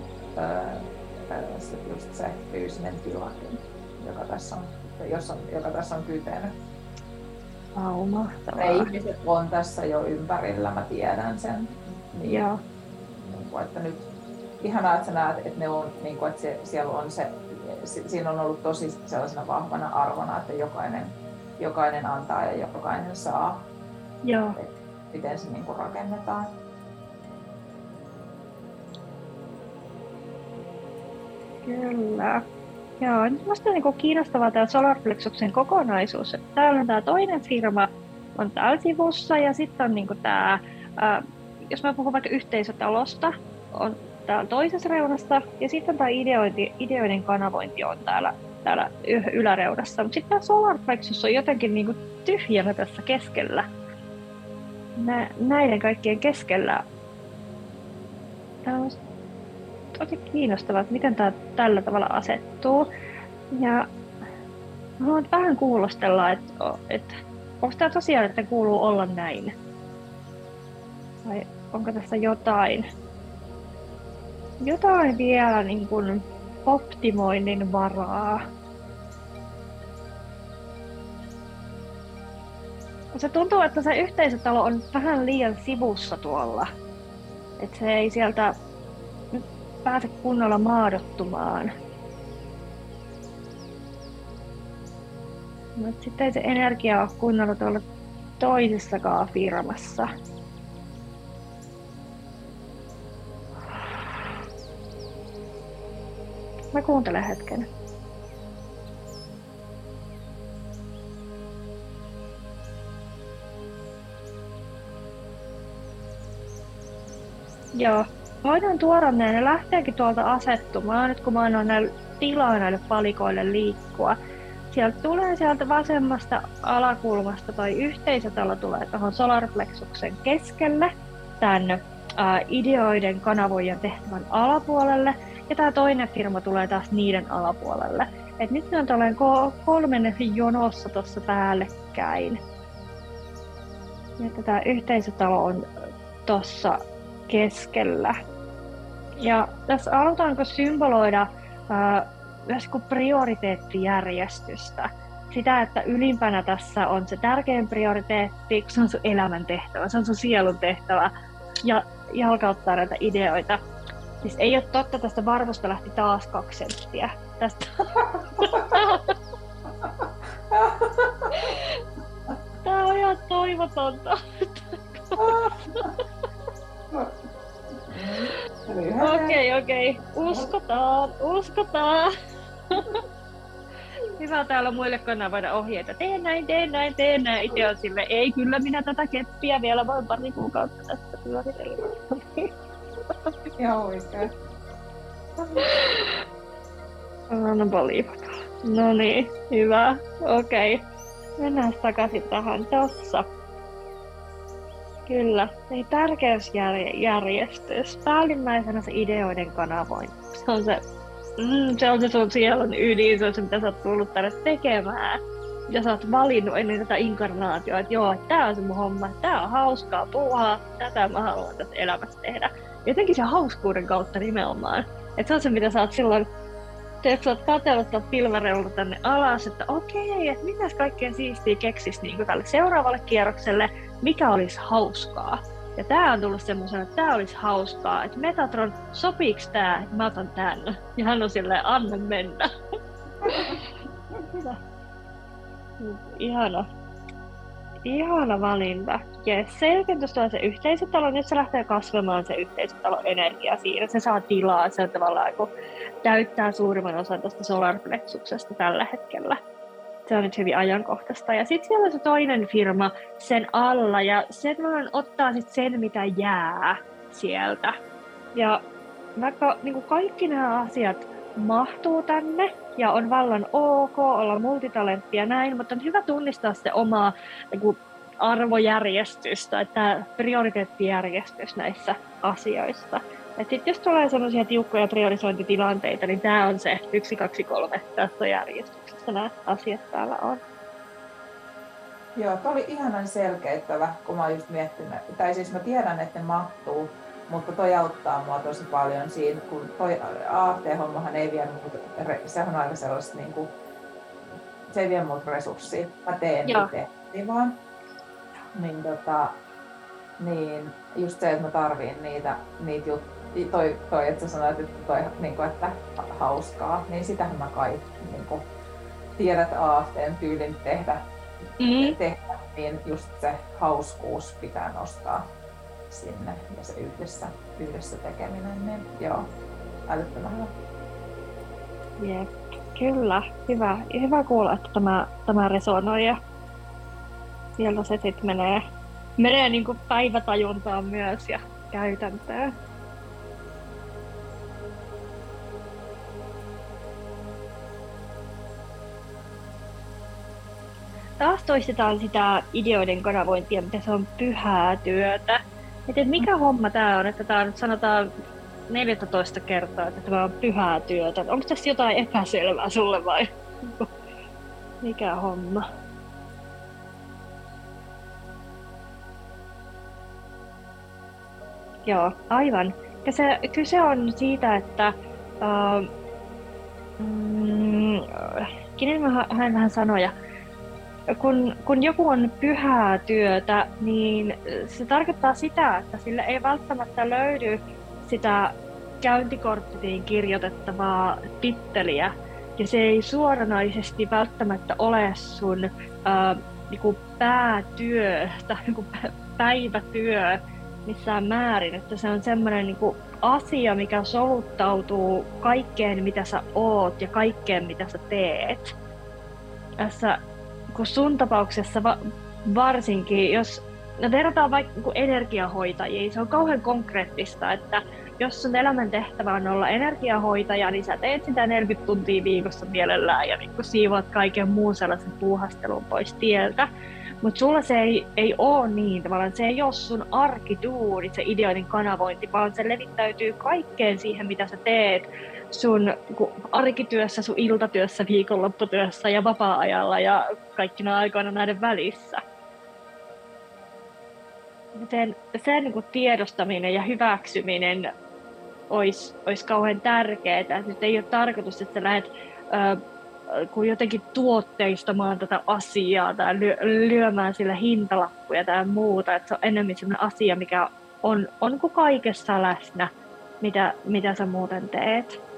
se, just se fyysinen tilakin, joka tässä on, jos on, joka tässä on kytenyt. Vau, Ne mahtavaa. ihmiset on tässä jo ympärillä, mä tiedän sen. Niin, Joo. niin kuin, että nyt ihanaa, että sä näet, että, ne on, niin kuin, että se, siellä on se, si- siinä on ollut tosi sellaisena vahvana arvona, että jokainen, jokainen antaa ja jokainen saa, Joo. miten se niin kuin rakennetaan. Kyllä. Joo, nyt musta on niin kiinnostavaa tämä Solarplexuksen kokonaisuus. Täällä on tämä toinen firma, on täällä sivussa ja sitten on niin tämä, jos mä puhun vaikka yhteisötalosta, on täällä toisessa reunassa ja sitten tämä ideointi, ideoiden kanavointi on täällä, täällä yläreunassa. Mutta sitten tämä Solarplexus on jotenkin niin tyhjänä tässä keskellä. Nä, näiden kaikkien keskellä. Tämä on tosi kiinnostavaa, että miten tämä tällä tavalla asettuu. Ja haluan vähän kuulostella, että, että onko tämä tosiaan, että kuuluu olla näin? Vai onko tässä jotain, jotain vielä niin kuin optimoinnin varaa? Se tuntuu, että se yhteisötalo on vähän liian sivussa tuolla. Että se ei sieltä pääse kunnolla maadottumaan. Mutta sitten ei se energia ole kunnolla tuolla toisessakaan firmassa. Mä kuuntelen hetken. Joo, voidaan tuoda ne, ne lähteekin tuolta asettumaan, nyt kun mä annan näille tilaa näille palikoille liikkua. Sieltä tulee sieltä vasemmasta alakulmasta toi yhteisötalo tulee tuohon Solarplexuksen keskelle, ää, ideoiden kanavoijan tehtävän alapuolelle, ja tämä toinen firma tulee taas niiden alapuolelle. Et nyt ne on ko- kolmen jonossa tuossa päällekkäin. Ja tämä yhteisötalo on tuossa keskellä. Ja tässä alutaanko symboloida ää, myös kuin prioriteettijärjestystä. Sitä, että ylimpänä tässä on se tärkein prioriteetti, kun se on sun elämän tehtävä, se on sun sielun tehtävä, ja jalkauttaa näitä ideoita. Siis ei ole totta, tästä varvosta lähti taas kaksi senttiä. Tästä... <laughs> Tää on ihan toivotonta. <laughs> Okei, okei. Uskotaan, uskotaan. <laughs> Hyvä täällä muille kanavoida ohjeita. Tee näin, tee näin, tee näin. Itse on sille, ei kyllä minä tätä keppiä vielä voin pari kuukautta tästä pyöritellä. Ihan oikein. Unbelievable. No niin, hyvä. Okei. Mennään takaisin tähän tossa. Kyllä. Eli tärkeysjärjestys. Päällimmäisenä se ideoiden kanavointi. Se on se, mm, se on se sun sielun ydin, se on se mitä sä oot tullut tänne tekemään. Ja sä oot valinnut ennen tätä inkarnaatioa, että joo, tää on se mun homma, tää on hauskaa puuhaa, tätä mä haluan tässä elämässä tehdä. Jotenkin se hauskuuden kautta nimenomaan. Että se on se, mitä sä oot silloin Teet, sä oot katsellut tuolta pilvereulta tänne alas, että okei, että mitäs kaikkea siistiä keksis niin tälle seuraavalle kierrokselle, mikä olisi hauskaa. Ja tämä on tullut semmoisena, että tämä olisi hauskaa, että Metatron, sopiiks tämä, että mä otan tämän? <laughs> Ja hän on silleen, anna mennä. <laughs> Ihana. Ihana valinta. Ja se jälkeen tuossa se yhteisötalo, nyt se lähtee kasvamaan se yhteisötalo energia siinä. Se saa tilaa, se on tavallaan kun täyttää suurimman osan tästä solarplexuksesta tällä hetkellä. Se on nyt hyvin ajankohtaista. Ja sitten siellä on se toinen firma sen alla, ja se ottaa sitten sen, mitä jää sieltä. Ja vaikka niin kuin kaikki nämä asiat mahtuu tänne ja on vallan ok olla multitalentti ja näin, mutta on hyvä tunnistaa se omaa niin arvojärjestystä, että prioriteettijärjestys näissä asioissa. Sitten jos tulee sellaisia tiukkoja priorisointitilanteita, niin tämä on se 1, 2, 3 tässä järjestyksessä nämä asiat täällä on. Joo, tämä oli ihanan selkeyttävä, kun mä just miettinyt, tai siis mä tiedän, että ne mahtuu, mutta toi auttaa mua tosi paljon siinä, kun toi AFT-hommahan ei vie mut, se on aika sellaista niin kuin, se ei vie mut resurssia. Mä teen itse vaan. Niin, tota, niin just se, että mä tarviin niitä, niitä juttuja, toi, toi, että sä sanoit, että, toi, niin kuin, että hauskaa, niin sitähän mä kai niin kuin, tiedät AFTn tyylin tehdä, mm. tehdä, niin just se hauskuus pitää nostaa sinne ja se yhdessä, yhdessä tekeminen, niin joo, älyttömän hyvä. Jep, kyllä, hyvä. Hyvä kuulla, että tämä, tämä resonoi ja sieltä se sitten menee, menee niin kuin päivätajuntaan myös ja käytäntöön. Taas toistetaan sitä ideoiden kanavointia, mitä se on pyhää työtä. Et mikä homma tämä on, että tämä sanotaan 14 kertaa, että tämä on pyhää työtä. Onko tässä jotain epäselvää sulle vai mikä homma? Joo, aivan. Ja se, kyse on siitä, että uh, mm, mä hän vähän sanoja kun, kun joku on pyhää työtä, niin se tarkoittaa sitä, että sillä ei välttämättä löydy sitä käyntikorttiin kirjoitettavaa titteliä, ja se ei suoranaisesti välttämättä ole sun ää, niinku päätyö tai niinku päivätyö missään määrin, että se on semmoinen niinku asia, mikä soluttautuu kaikkeen, mitä sä oot ja kaikkeen, mitä sä teet. Tässä kun sun tapauksessa va- varsinkin, jos no verrataan vaikka niin energiahoitajiin, se on kauhean konkreettista, että jos sun elämäntehtävä on olla energiahoitaja, niin sä teet sitä 40 tuntia viikossa mielellään ja niin siivoat kaiken muun sellaisen puuhastelun pois tieltä. Mutta sulla se ei, ei ole niin, tavallaan se ei ole sun arkiduuri, se ideoiden kanavointi, vaan se levittäytyy kaikkeen siihen, mitä sä teet sun arkityössä, sun iltatyössä, viikonlopputyössä ja vapaa-ajalla ja kaikkina aikoina näiden välissä. Sen, sen tiedostaminen ja hyväksyminen olisi, olisi kauhean tärkeää. Nyt ei ole tarkoitus, että sä lähdet ö, kun jotenkin tuotteistamaan tätä asiaa tai lyömään sillä hintalappuja tai muuta. Että se on enemmän sellainen asia, mikä on, on kuin kaikessa läsnä, mitä, mitä sä muuten teet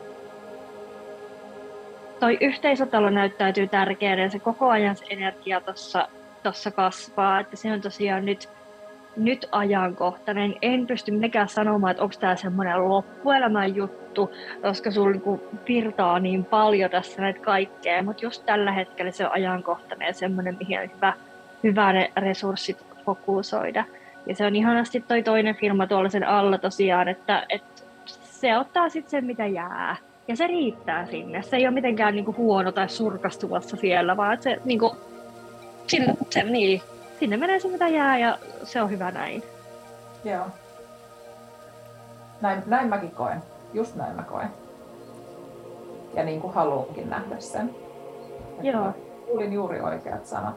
toi yhteisötalo näyttäytyy tärkeänä ja se koko ajan se energia tuossa tossa kasvaa, että se on tosiaan nyt, nyt ajankohtainen. En pysty mitenkään sanomaan, että onko tämä semmoinen loppuelämän juttu, koska sulla niinku virtaa niin paljon tässä näitä kaikkea, mutta just tällä hetkellä se on ajankohtainen ja semmoinen, mihin on hyvä, hyvä ne resurssit fokusoida. Ja se on ihanasti toi toinen firma tuolla sen alla tosiaan, että, että se ottaa sitten sen, mitä jää. Ja se riittää sinne. Se ei ole mitenkään niinku huono tai surkastuvassa siellä, vaan se, niinku, sinne, se, niin, sinne menee se mitä jää ja se on hyvä näin. Joo. Näin, näin mäkin koen. Just näin mä koen. Ja niin kuin haluankin nähdä sen. Että Joo. Kuulin juuri oikeat sanat.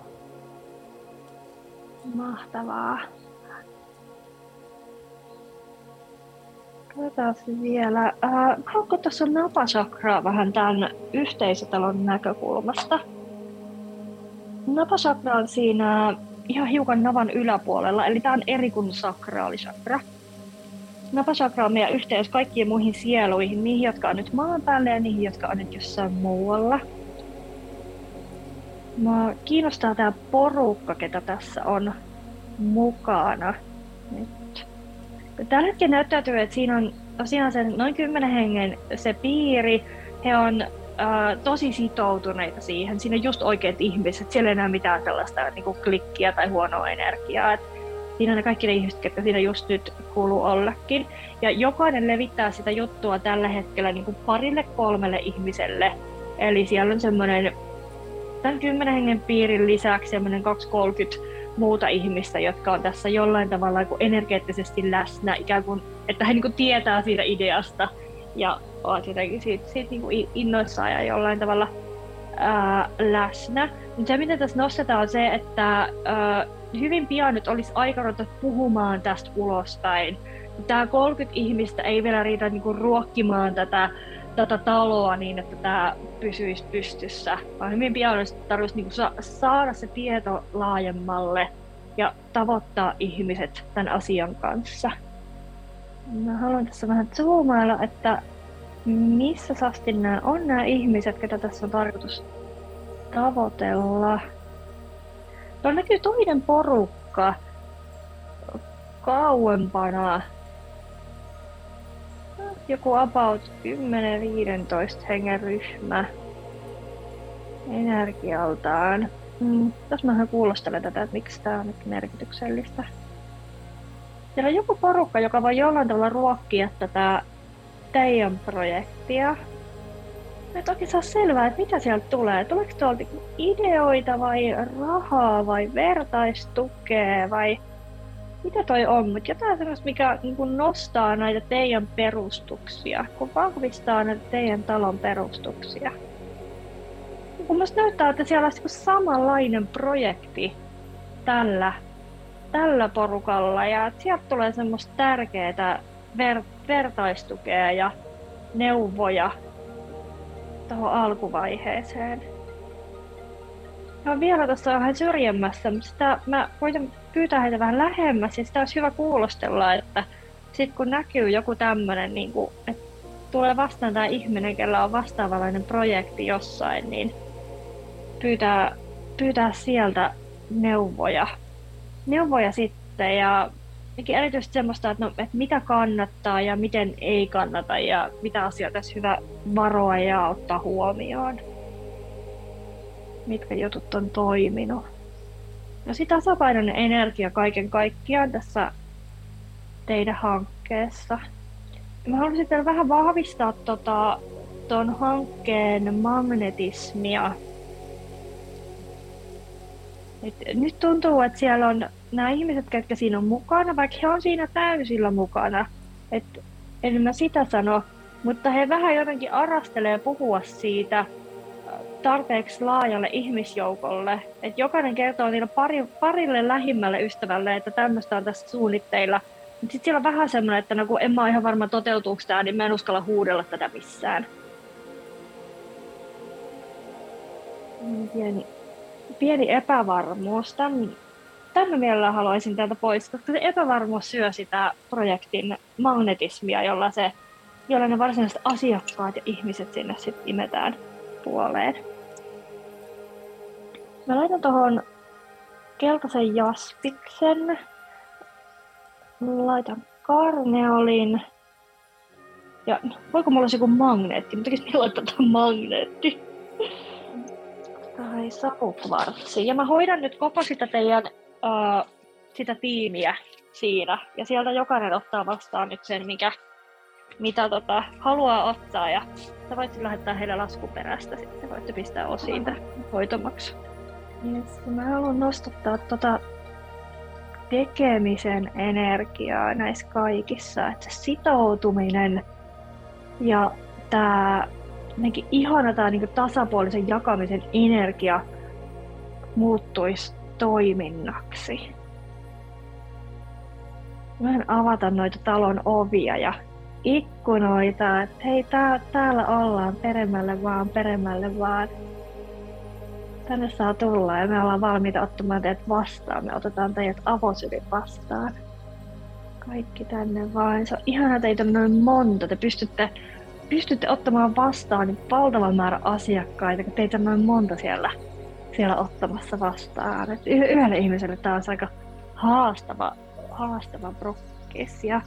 Mahtavaa. Katsotaan vielä. Äh, haluatko tuossa napasakraa vähän tämän yhteisötalon näkökulmasta? Napasakra on siinä ihan hiukan navan yläpuolella, eli tämä on eri kuin sakraalisakra. Napasakra on meidän yhteys kaikkiin muihin sieluihin, niihin, jotka on nyt maan päällä ja niihin, jotka on nyt jossain muualla. Mua kiinnostaa tämä porukka, ketä tässä on mukana nyt. Tällä hetkellä näyttäytyy, että siinä on tosiaan sen noin kymmenen hengen se piiri. He on äh, tosi sitoutuneita siihen. Siinä on just oikeat ihmiset. Siellä ei enää mitään sellaista niin kuin klikkiä tai huonoa energiaa. Et siinä on ne kaikki ne ihmiset, jotka siinä just nyt kuuluu ollakin. Ja jokainen levittää sitä juttua tällä hetkellä niin kuin parille kolmelle ihmiselle. Eli siellä on semmoinen tämän kymmenen hengen piirin lisäksi semmoinen 230 muuta ihmistä, jotka on tässä jollain tavalla niin energeettisesti läsnä, ikään kuin, että he niin kuin tietää siitä ideasta ja ovat jotenkin siitä, siitä niin kuin innoissaan ja jollain tavalla ää, läsnä. Mutta se, mitä tässä nostetaan, on se, että ää, hyvin pian nyt olisi aika ruveta puhumaan tästä ulospäin. Tämä 30 ihmistä ei vielä riitä niin kuin ruokkimaan tätä tätä taloa niin, että tämä pysyisi pystyssä, vaan hyvin pian olisi tarvitsisi niin sa- saada se tieto laajemmalle ja tavoittaa ihmiset tämän asian kanssa. Mä haluan tässä vähän zoomailla, että missä sasti nämä on nämä ihmiset, ketä tässä on tarkoitus tavoitella. Tuolla näkyy toinen porukka kauempana joku about 10-15 hengen ryhmä energialtaan. Mm, jos mä kuulostelen tätä, että miksi tämä on nyt merkityksellistä. Siellä on joku porukka, joka voi jollain tavalla ruokkia tätä teidän projektia. Mä toki saa selvää, että mitä sieltä tulee. Tuleeko tuolta ideoita vai rahaa vai vertaistukea vai mitä toi on, mutta jotain sellaista, mikä niin kuin nostaa näitä teidän perustuksia, kun vahvistaa näitä teidän talon perustuksia. Kun musta näyttää, että siellä olisi samanlainen projekti tällä, tällä porukalla ja että sieltä tulee semmoista tärkeää ver, vertaistukea ja neuvoja tuohon alkuvaiheeseen. Mä vielä tuossa vähän syrjemmässä, mutta sitä mä voisin pyytää heitä vähän lähemmäs ja sitä olisi hyvä kuulostella, että sitten kun näkyy joku tämmöinen, niin kuin, että tulee vastaan tämä ihminen, kellä on vastaavalainen projekti jossain, niin pyytää, pyytää sieltä neuvoja. Neuvoja sitten ja erityisesti semmoista, että, no, että mitä kannattaa ja miten ei kannata ja mitä asioita tässä hyvä varoa ja ottaa huomioon. Mitkä jutut on toiminut. Sitä tasapainoinen energia kaiken kaikkiaan tässä teidän hankkeessa. Mä haluaisin vielä vähän vahvistaa tota, ton hankkeen magnetismia. Et nyt tuntuu, että siellä on nämä ihmiset, ketkä siinä on mukana, vaikka he on siinä täysillä mukana. Et en mä sitä sano, mutta he vähän jotenkin arastelee puhua siitä, tarpeeksi laajalle ihmisjoukolle, että jokainen kertoo niille pari, parille lähimmälle ystävälle, että tämmöistä on tässä suunnitteilla. Mutta sitten siellä on vähän semmoinen, että no kun en mä ole ihan varma toteutuuko tämä, niin mä en uskalla huudella tätä missään. Pieni, pieni epävarmuus. Tämän mielellä haluaisin täältä pois, koska se epävarmuus syö sitä projektin magnetismia, jolla, se, jolla ne varsinaiset asiakkaat ja ihmiset sinne sitten imetään puoleen. Mä laitan tuohon keltaisen jaspiksen. Laitan karneolin. Ja voiko mulla olla joku magneetti? Mutta tekis mieli laittaa tuon magneetti. Tai sapukvartsi. Ja mä hoidan nyt koko sitä teidän uh, sitä tiimiä siinä. Ja sieltä jokainen ottaa vastaan nyt sen, mikä, mitä tota, haluaa ottaa. Ja sä voit lähettää heille laskuperäistä sitten. Voitte pistää osiin hoitomaksu. Yes, mä haluan nostattaa tota tekemisen energiaa näissä kaikissa, että se sitoutuminen ja tämä ihana tämä niin tasapuolisen jakamisen energia muuttuisi toiminnaksi. Mä en avata noita talon ovia ja ikkunoita, että hei tää, täällä ollaan peremmälle vaan, peremmälle vaan tänne saa tulla ja me ollaan valmiita ottamaan teidät vastaan. Me otetaan teidät avosylin vastaan. Kaikki tänne vaan. Se on ihana teitä on noin monta. Te pystytte, pystytte ottamaan vastaan niin valtavan määrä asiakkaita, kun teitä on noin monta siellä, siellä ottamassa vastaan. Et yhdelle ihmiselle tämä on aika haastava, haastava prokkis. Ja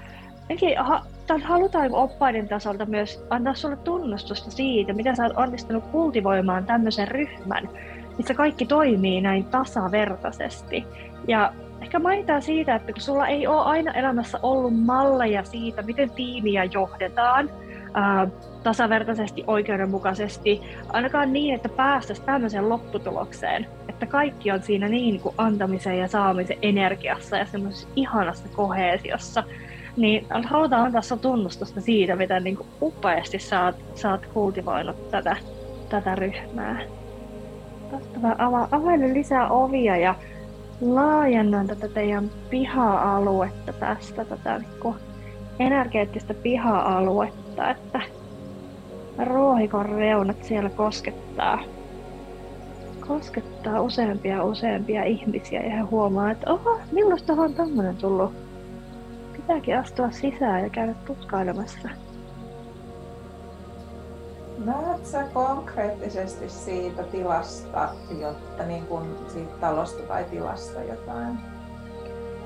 ha, halutaan oppaiden tasolta myös antaa sulle tunnustusta siitä, mitä sä oot onnistunut kultivoimaan tämmöisen ryhmän, missä kaikki toimii näin tasavertaisesti. Ja ehkä mainitaan siitä, että kun sulla ei ole aina elämässä ollut malleja siitä, miten tiimiä johdetaan, ää, tasavertaisesti, oikeudenmukaisesti, ainakaan niin, että päästäisiin tämmöiseen lopputulokseen, että kaikki on siinä niin kuin antamisen ja saamisen energiassa ja semmoisessa ihanassa koheesiossa, niin halutaan antaa sun tunnustusta siitä, mitä niin upeasti sä oot, sä oot kultivoinut tätä, tätä ryhmää. Tästä mä avaan, availen lisää ovia ja laajennan tätä teidän piha-aluetta tästä, tätä niin energeettistä piha-aluetta, että ruohikon reunat siellä koskettaa, koskettaa useampia useampia ihmisiä ja he huomaa, että oho, milloin tuohon on tämmöinen tullut? Pitääkin astua sisään ja käydä tutkailemassa. Näet sä konkreettisesti siitä tilasta, jotta niin kuin siitä talosta tai tilasta jotain?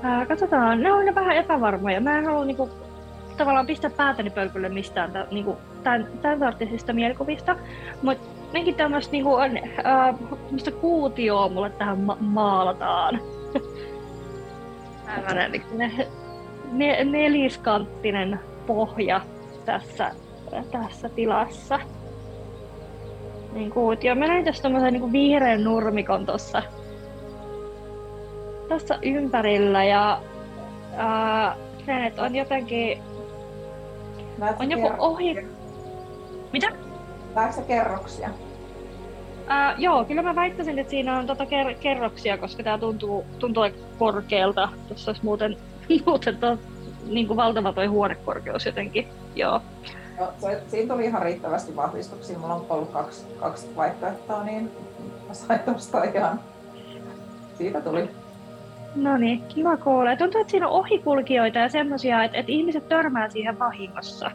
Ää, katsotaan, ne on vähän epävarmoja. Mä en halua niinku, tavallaan pistää päätäni pölkylle mistään t- niinku, tämän, tämän sortisista mielikuvista, mutta nekin tämmöistä niinku, on, ää, kuutioa mulle tähän ma- maalataan. <laughs> Tällainen niin, ne, neliskanttinen pohja tässä, tässä tilassa niin kuutio. Mä näin tässä tämmöisen niin vihreän nurmikon tuossa tässä ympärillä ja ää, sen, että on jotenkin... Näetkö on joku ohi... Mitä? Näetkö kerroksia? Ää, joo, kyllä mä väittäisin, että siinä on tota ker- kerroksia, koska tää tuntuu, tuntuu aika korkealta. Tuossa olisi muuten, <laughs> muuten to, niin kuin valtava toi huonekorkeus jotenkin. Joo. No, se, siinä tuli ihan riittävästi vahvistuksia. Mulla on ollut kaksi, kaksi vaihtoehtoa, niin mä sain tuosta ihan... Siitä tuli. No niin, kiva kuulla. Tuntuu, että siinä on ohikulkijoita ja semmoisia, että, että ihmiset törmää siihen vahingossa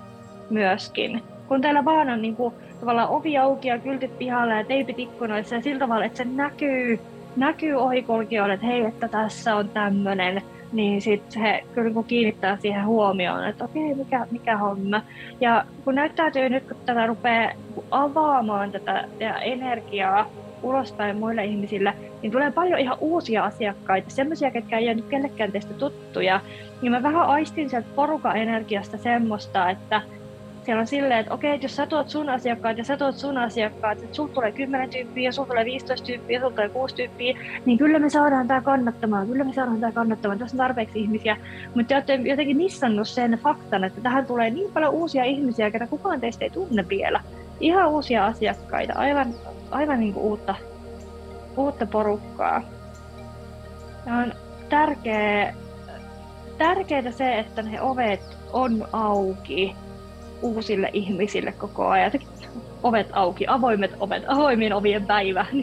myöskin. Kun teillä vaan on niin kuin, tavallaan ovi auki ja kyltit pihalla ja teipit ikkunoissa ja sillä tavalla, että se näkyy, näkyy ohikulkijoille, että hei, että tässä on tämmöinen niin sitten he kyllä niin kiinnittää siihen huomioon, että okei, mikä, mikä homma. Ja kun näyttäytyy nyt, kun tätä rupeaa avaamaan tätä energiaa ulospäin muille ihmisille, niin tulee paljon ihan uusia asiakkaita, sellaisia, ketkä ei ole nyt kellekään teistä tuttuja. Ja mä vähän aistin sieltä porukan energiasta semmoista, että siellä on silleen, että okei, että jos sä tuot sun asiakkaat ja sä tuot sun asiakkaat, että sulla tulee 10 tyyppiä ja sulla tulee 15 tyyppiä ja sulla tulee 6 tyyppiä, niin kyllä me saadaan tämä kannattamaan, kyllä me saadaan tämä kannattamaan, tässä on tarpeeksi ihmisiä. Mutta te olette jotenkin missannut sen faktan, että tähän tulee niin paljon uusia ihmisiä, ketä kukaan teistä ei tunne vielä. Ihan uusia asiakkaita, aivan, aivan niin kuin uutta, uutta porukkaa. Ja on tärkeää, tärkeää se, että ne ovet on auki uusille ihmisille koko ajan. Ovet auki, avoimet ovet, avoimien ovien päivä. <laughs>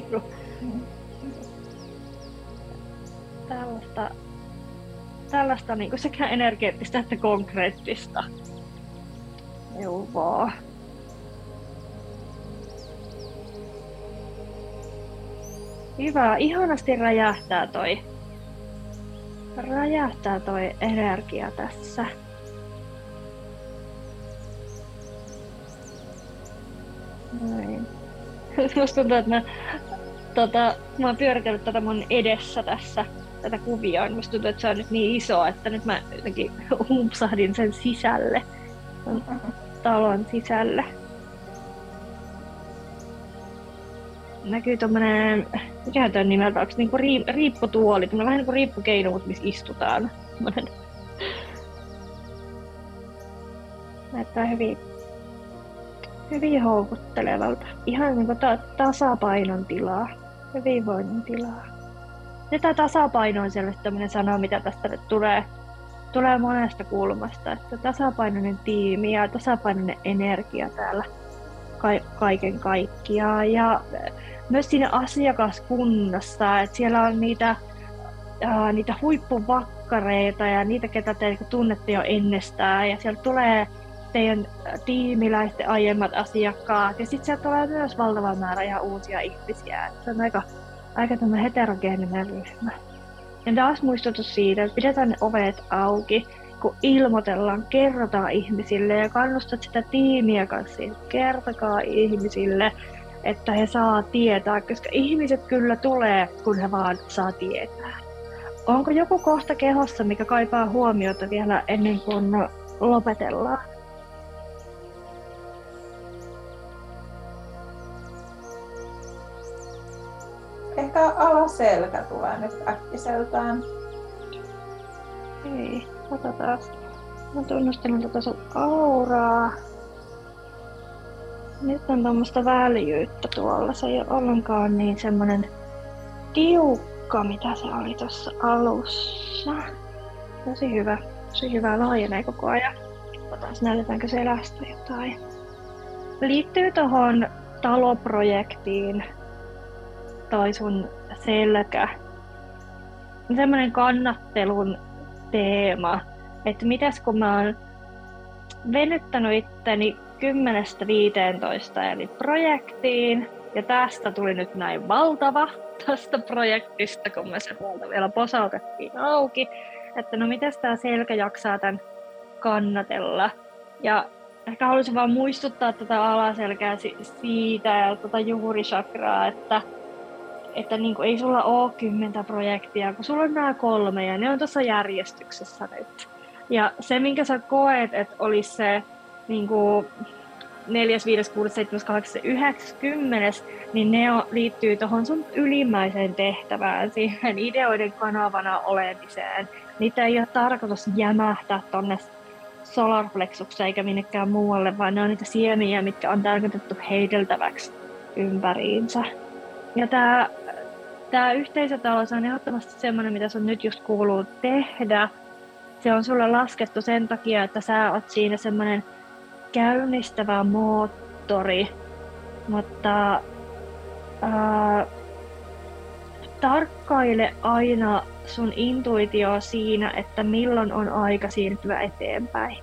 tällaista, tällaista niin kuin sekä energeettistä että konkreettista neuvoa. Hyvä, ihanasti räjähtää toi, räjähtää toi energia tässä. Noin. <laughs> Musta tuntuu, että mä, tota, mä oon pyöritellyt tätä mun edessä tässä, tätä kuvioa. Musta tuntuu, että se on nyt niin iso, että nyt mä jotenkin <laughs> umpsahdin sen sisälle, talon sisälle. Näkyy tommonen, mikä on nimeltä, onko niinku riip, riipputuoli, vähän niinku riippukeino, mutta missä istutaan. <laughs> Näyttää hyvin hyvin houkuttelevalta. Ihan niin kuin ta- tasapainon tilaa, hyvinvoinnin tilaa. Ja tämä tasapaino on selvästi tämmöinen sana, mitä tästä nyt tulee, tulee monesta kulmasta. Että tasapainoinen tiimi ja tasapainoinen energia täällä ka- kaiken kaikkiaan. Ja myös siinä asiakaskunnassa, että siellä on niitä, ää, niitä huippuvakkareita ja niitä, ketä te niinku tunnette jo ennestään. Ja siellä tulee teidän tiimiläisten aiemmat asiakkaat. Ja sitten sieltä tulee myös valtava määrä ihan uusia ihmisiä. Et se on aika, aika tämmöinen heterogeeninen ryhmä. Ja taas muistutus siitä, että pidetään ne ovet auki, kun ilmoitellaan, kerrotaan ihmisille ja kannustat sitä tiimiä kanssa, kertokaa ihmisille, että he saa tietää, koska ihmiset kyllä tulee, kun he vaan saa tietää. Onko joku kohta kehossa, mikä kaipaa huomiota vielä ennen kuin lopetellaan? Ehkä alaselkä tulee nyt äkkiseltään. Ei, katsotaan. Mä tunnustelen tätä sun auraa. Nyt on tuommoista väljyyttä tuolla. Se ei ole ollenkaan niin semmonen tiukka, mitä se oli tuossa alussa. Tosi hyvä. Tosi hyvä laajenee koko ajan. Otetaan näytetäänkö selästä jotain. Liittyy tuohon taloprojektiin toi sun selkä. Semmoinen kannattelun teema, että mitäs kun mä oon venyttänyt itteni 10-15 eli projektiin, ja tästä tuli nyt näin valtava tästä projektista, kun me se huolta vielä posautettiin auki, että no miten tämä selkä jaksaa tämän kannatella. Ja ehkä haluaisin vaan muistuttaa tätä alaselkää siitä ja tätä juurisakraa, että että niin kuin, ei sulla ole kymmentä projektia, kun sulla on nämä kolme ja ne on tuossa järjestyksessä nyt. Ja se, minkä sä koet, että olisi se niin kuin, 4, 5, 6, 7, 8, 9, 10, niin ne on, liittyy tuohon sun ylimmäiseen tehtävään, siihen ideoiden kanavana olemiseen. Niitä ei ole tarkoitus jämähtää tonne solarplexukseen eikä minnekään muualle, vaan ne on niitä siemiä, mitkä on tarkoitettu heideltäväksi ympäriinsä. Ja tämä tämä yhteisötalous on ehdottomasti semmoinen, mitä sun nyt just kuuluu tehdä. Se on sulle laskettu sen takia, että sä oot siinä semmoinen käynnistävä moottori, mutta ää, tarkkaile aina sun intuitio siinä, että milloin on aika siirtyä eteenpäin.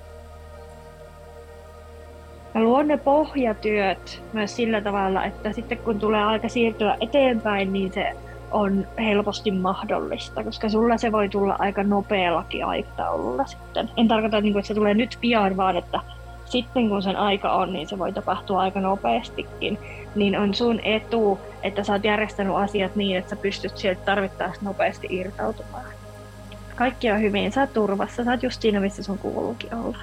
Ja luo ne pohjatyöt myös sillä tavalla, että sitten kun tulee aika siirtyä eteenpäin, niin se on helposti mahdollista, koska sulla se voi tulla aika nopeallakin aikataululla sitten. En tarkoita, että se tulee nyt pian, vaan että sitten kun sen aika on, niin se voi tapahtua aika nopeastikin. Niin on sun etu, että sä oot järjestänyt asiat niin, että sä pystyt sieltä tarvittaessa nopeasti irtautumaan. Kaikki on hyvin, sä oot turvassa, sä oot just siinä, missä sun kuuluukin olla.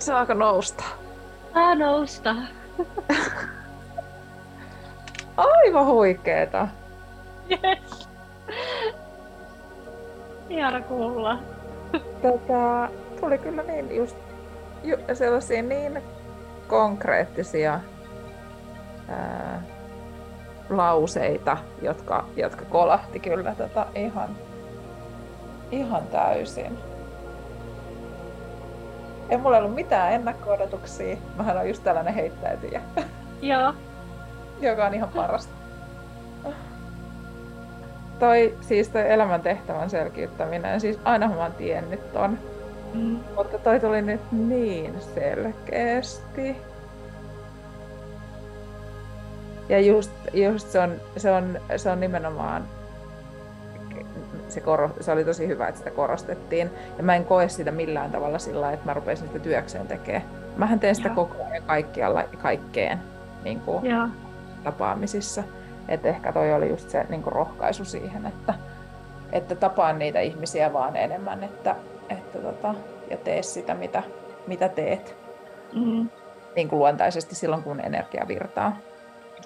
Saako nousta? Saa nousta. <laughs> Aivan huikeeta. Yes. Ihana kuulla. Tota, tuli kyllä niin just ju, sellaisia niin konkreettisia ää, lauseita, jotka, jotka kolahti kyllä tota ihan, ihan täysin. Ei mulla ollut mitään ennakko-odotuksia. Mähän on just tällainen heittäytyjä. <laughs> Joo. Joka on ihan parasta. Toi, siis toi elämäntehtävän selkiyttäminen, siis aina mä oon tiennyt ton. Mm. Mutta toi tuli nyt niin selkeästi. Ja just, just se, on, se, on, se on nimenomaan se, koro, se oli tosi hyvä, että sitä korostettiin. Ja mä en koe sitä millään tavalla sillä että mä rupesin sitä työkseen tekemään. Mähän teen sitä Joo. koko ajan kaikkialla, kaikkeen niin kuin tapaamisissa. Että ehkä toi oli just se niin kuin rohkaisu siihen, että, että tapaan niitä ihmisiä vaan enemmän että, että tota, ja tee sitä, mitä, mitä teet. Mm. Niin kuin luontaisesti silloin, kun energia virtaa.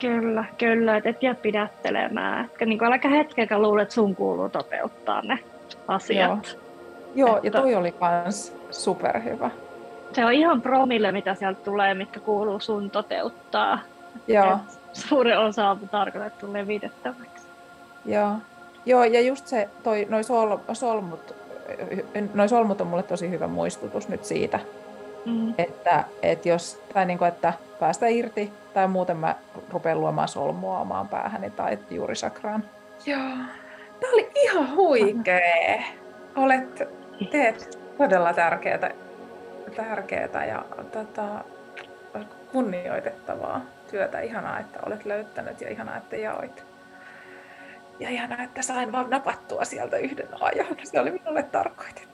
Kyllä, kyllä, että et jää pidättelemään. Että niin aika hetkeäkään luulet, että sun kuuluu toteuttaa ne asiat. Joo, Joo että... ja toi oli kans superhyvä. Se on ihan promille, mitä sieltä tulee, mitkä kuuluu sun toteuttaa. Joo. suurin osa on tarkoitettu levitettäväksi. Joo. Joo, ja just se, toi, noi sol, solmut, noi solmut on mulle tosi hyvä muistutus nyt siitä, mm. että, että jos, tai niin kuin, että päästä irti tai muuten mä rupean luomaan solmua omaan päähäni tai juurisakraan. Joo. Tämä oli ihan huikee. Olet, teet todella tärkeää tärkeää ja tota, kunnioitettavaa työtä. Ihanaa, että olet löytänyt ja ihanaa, että jaoit. Ja ihanaa, että sain vaan napattua sieltä yhden ajan. Se oli minulle tarkoitettu.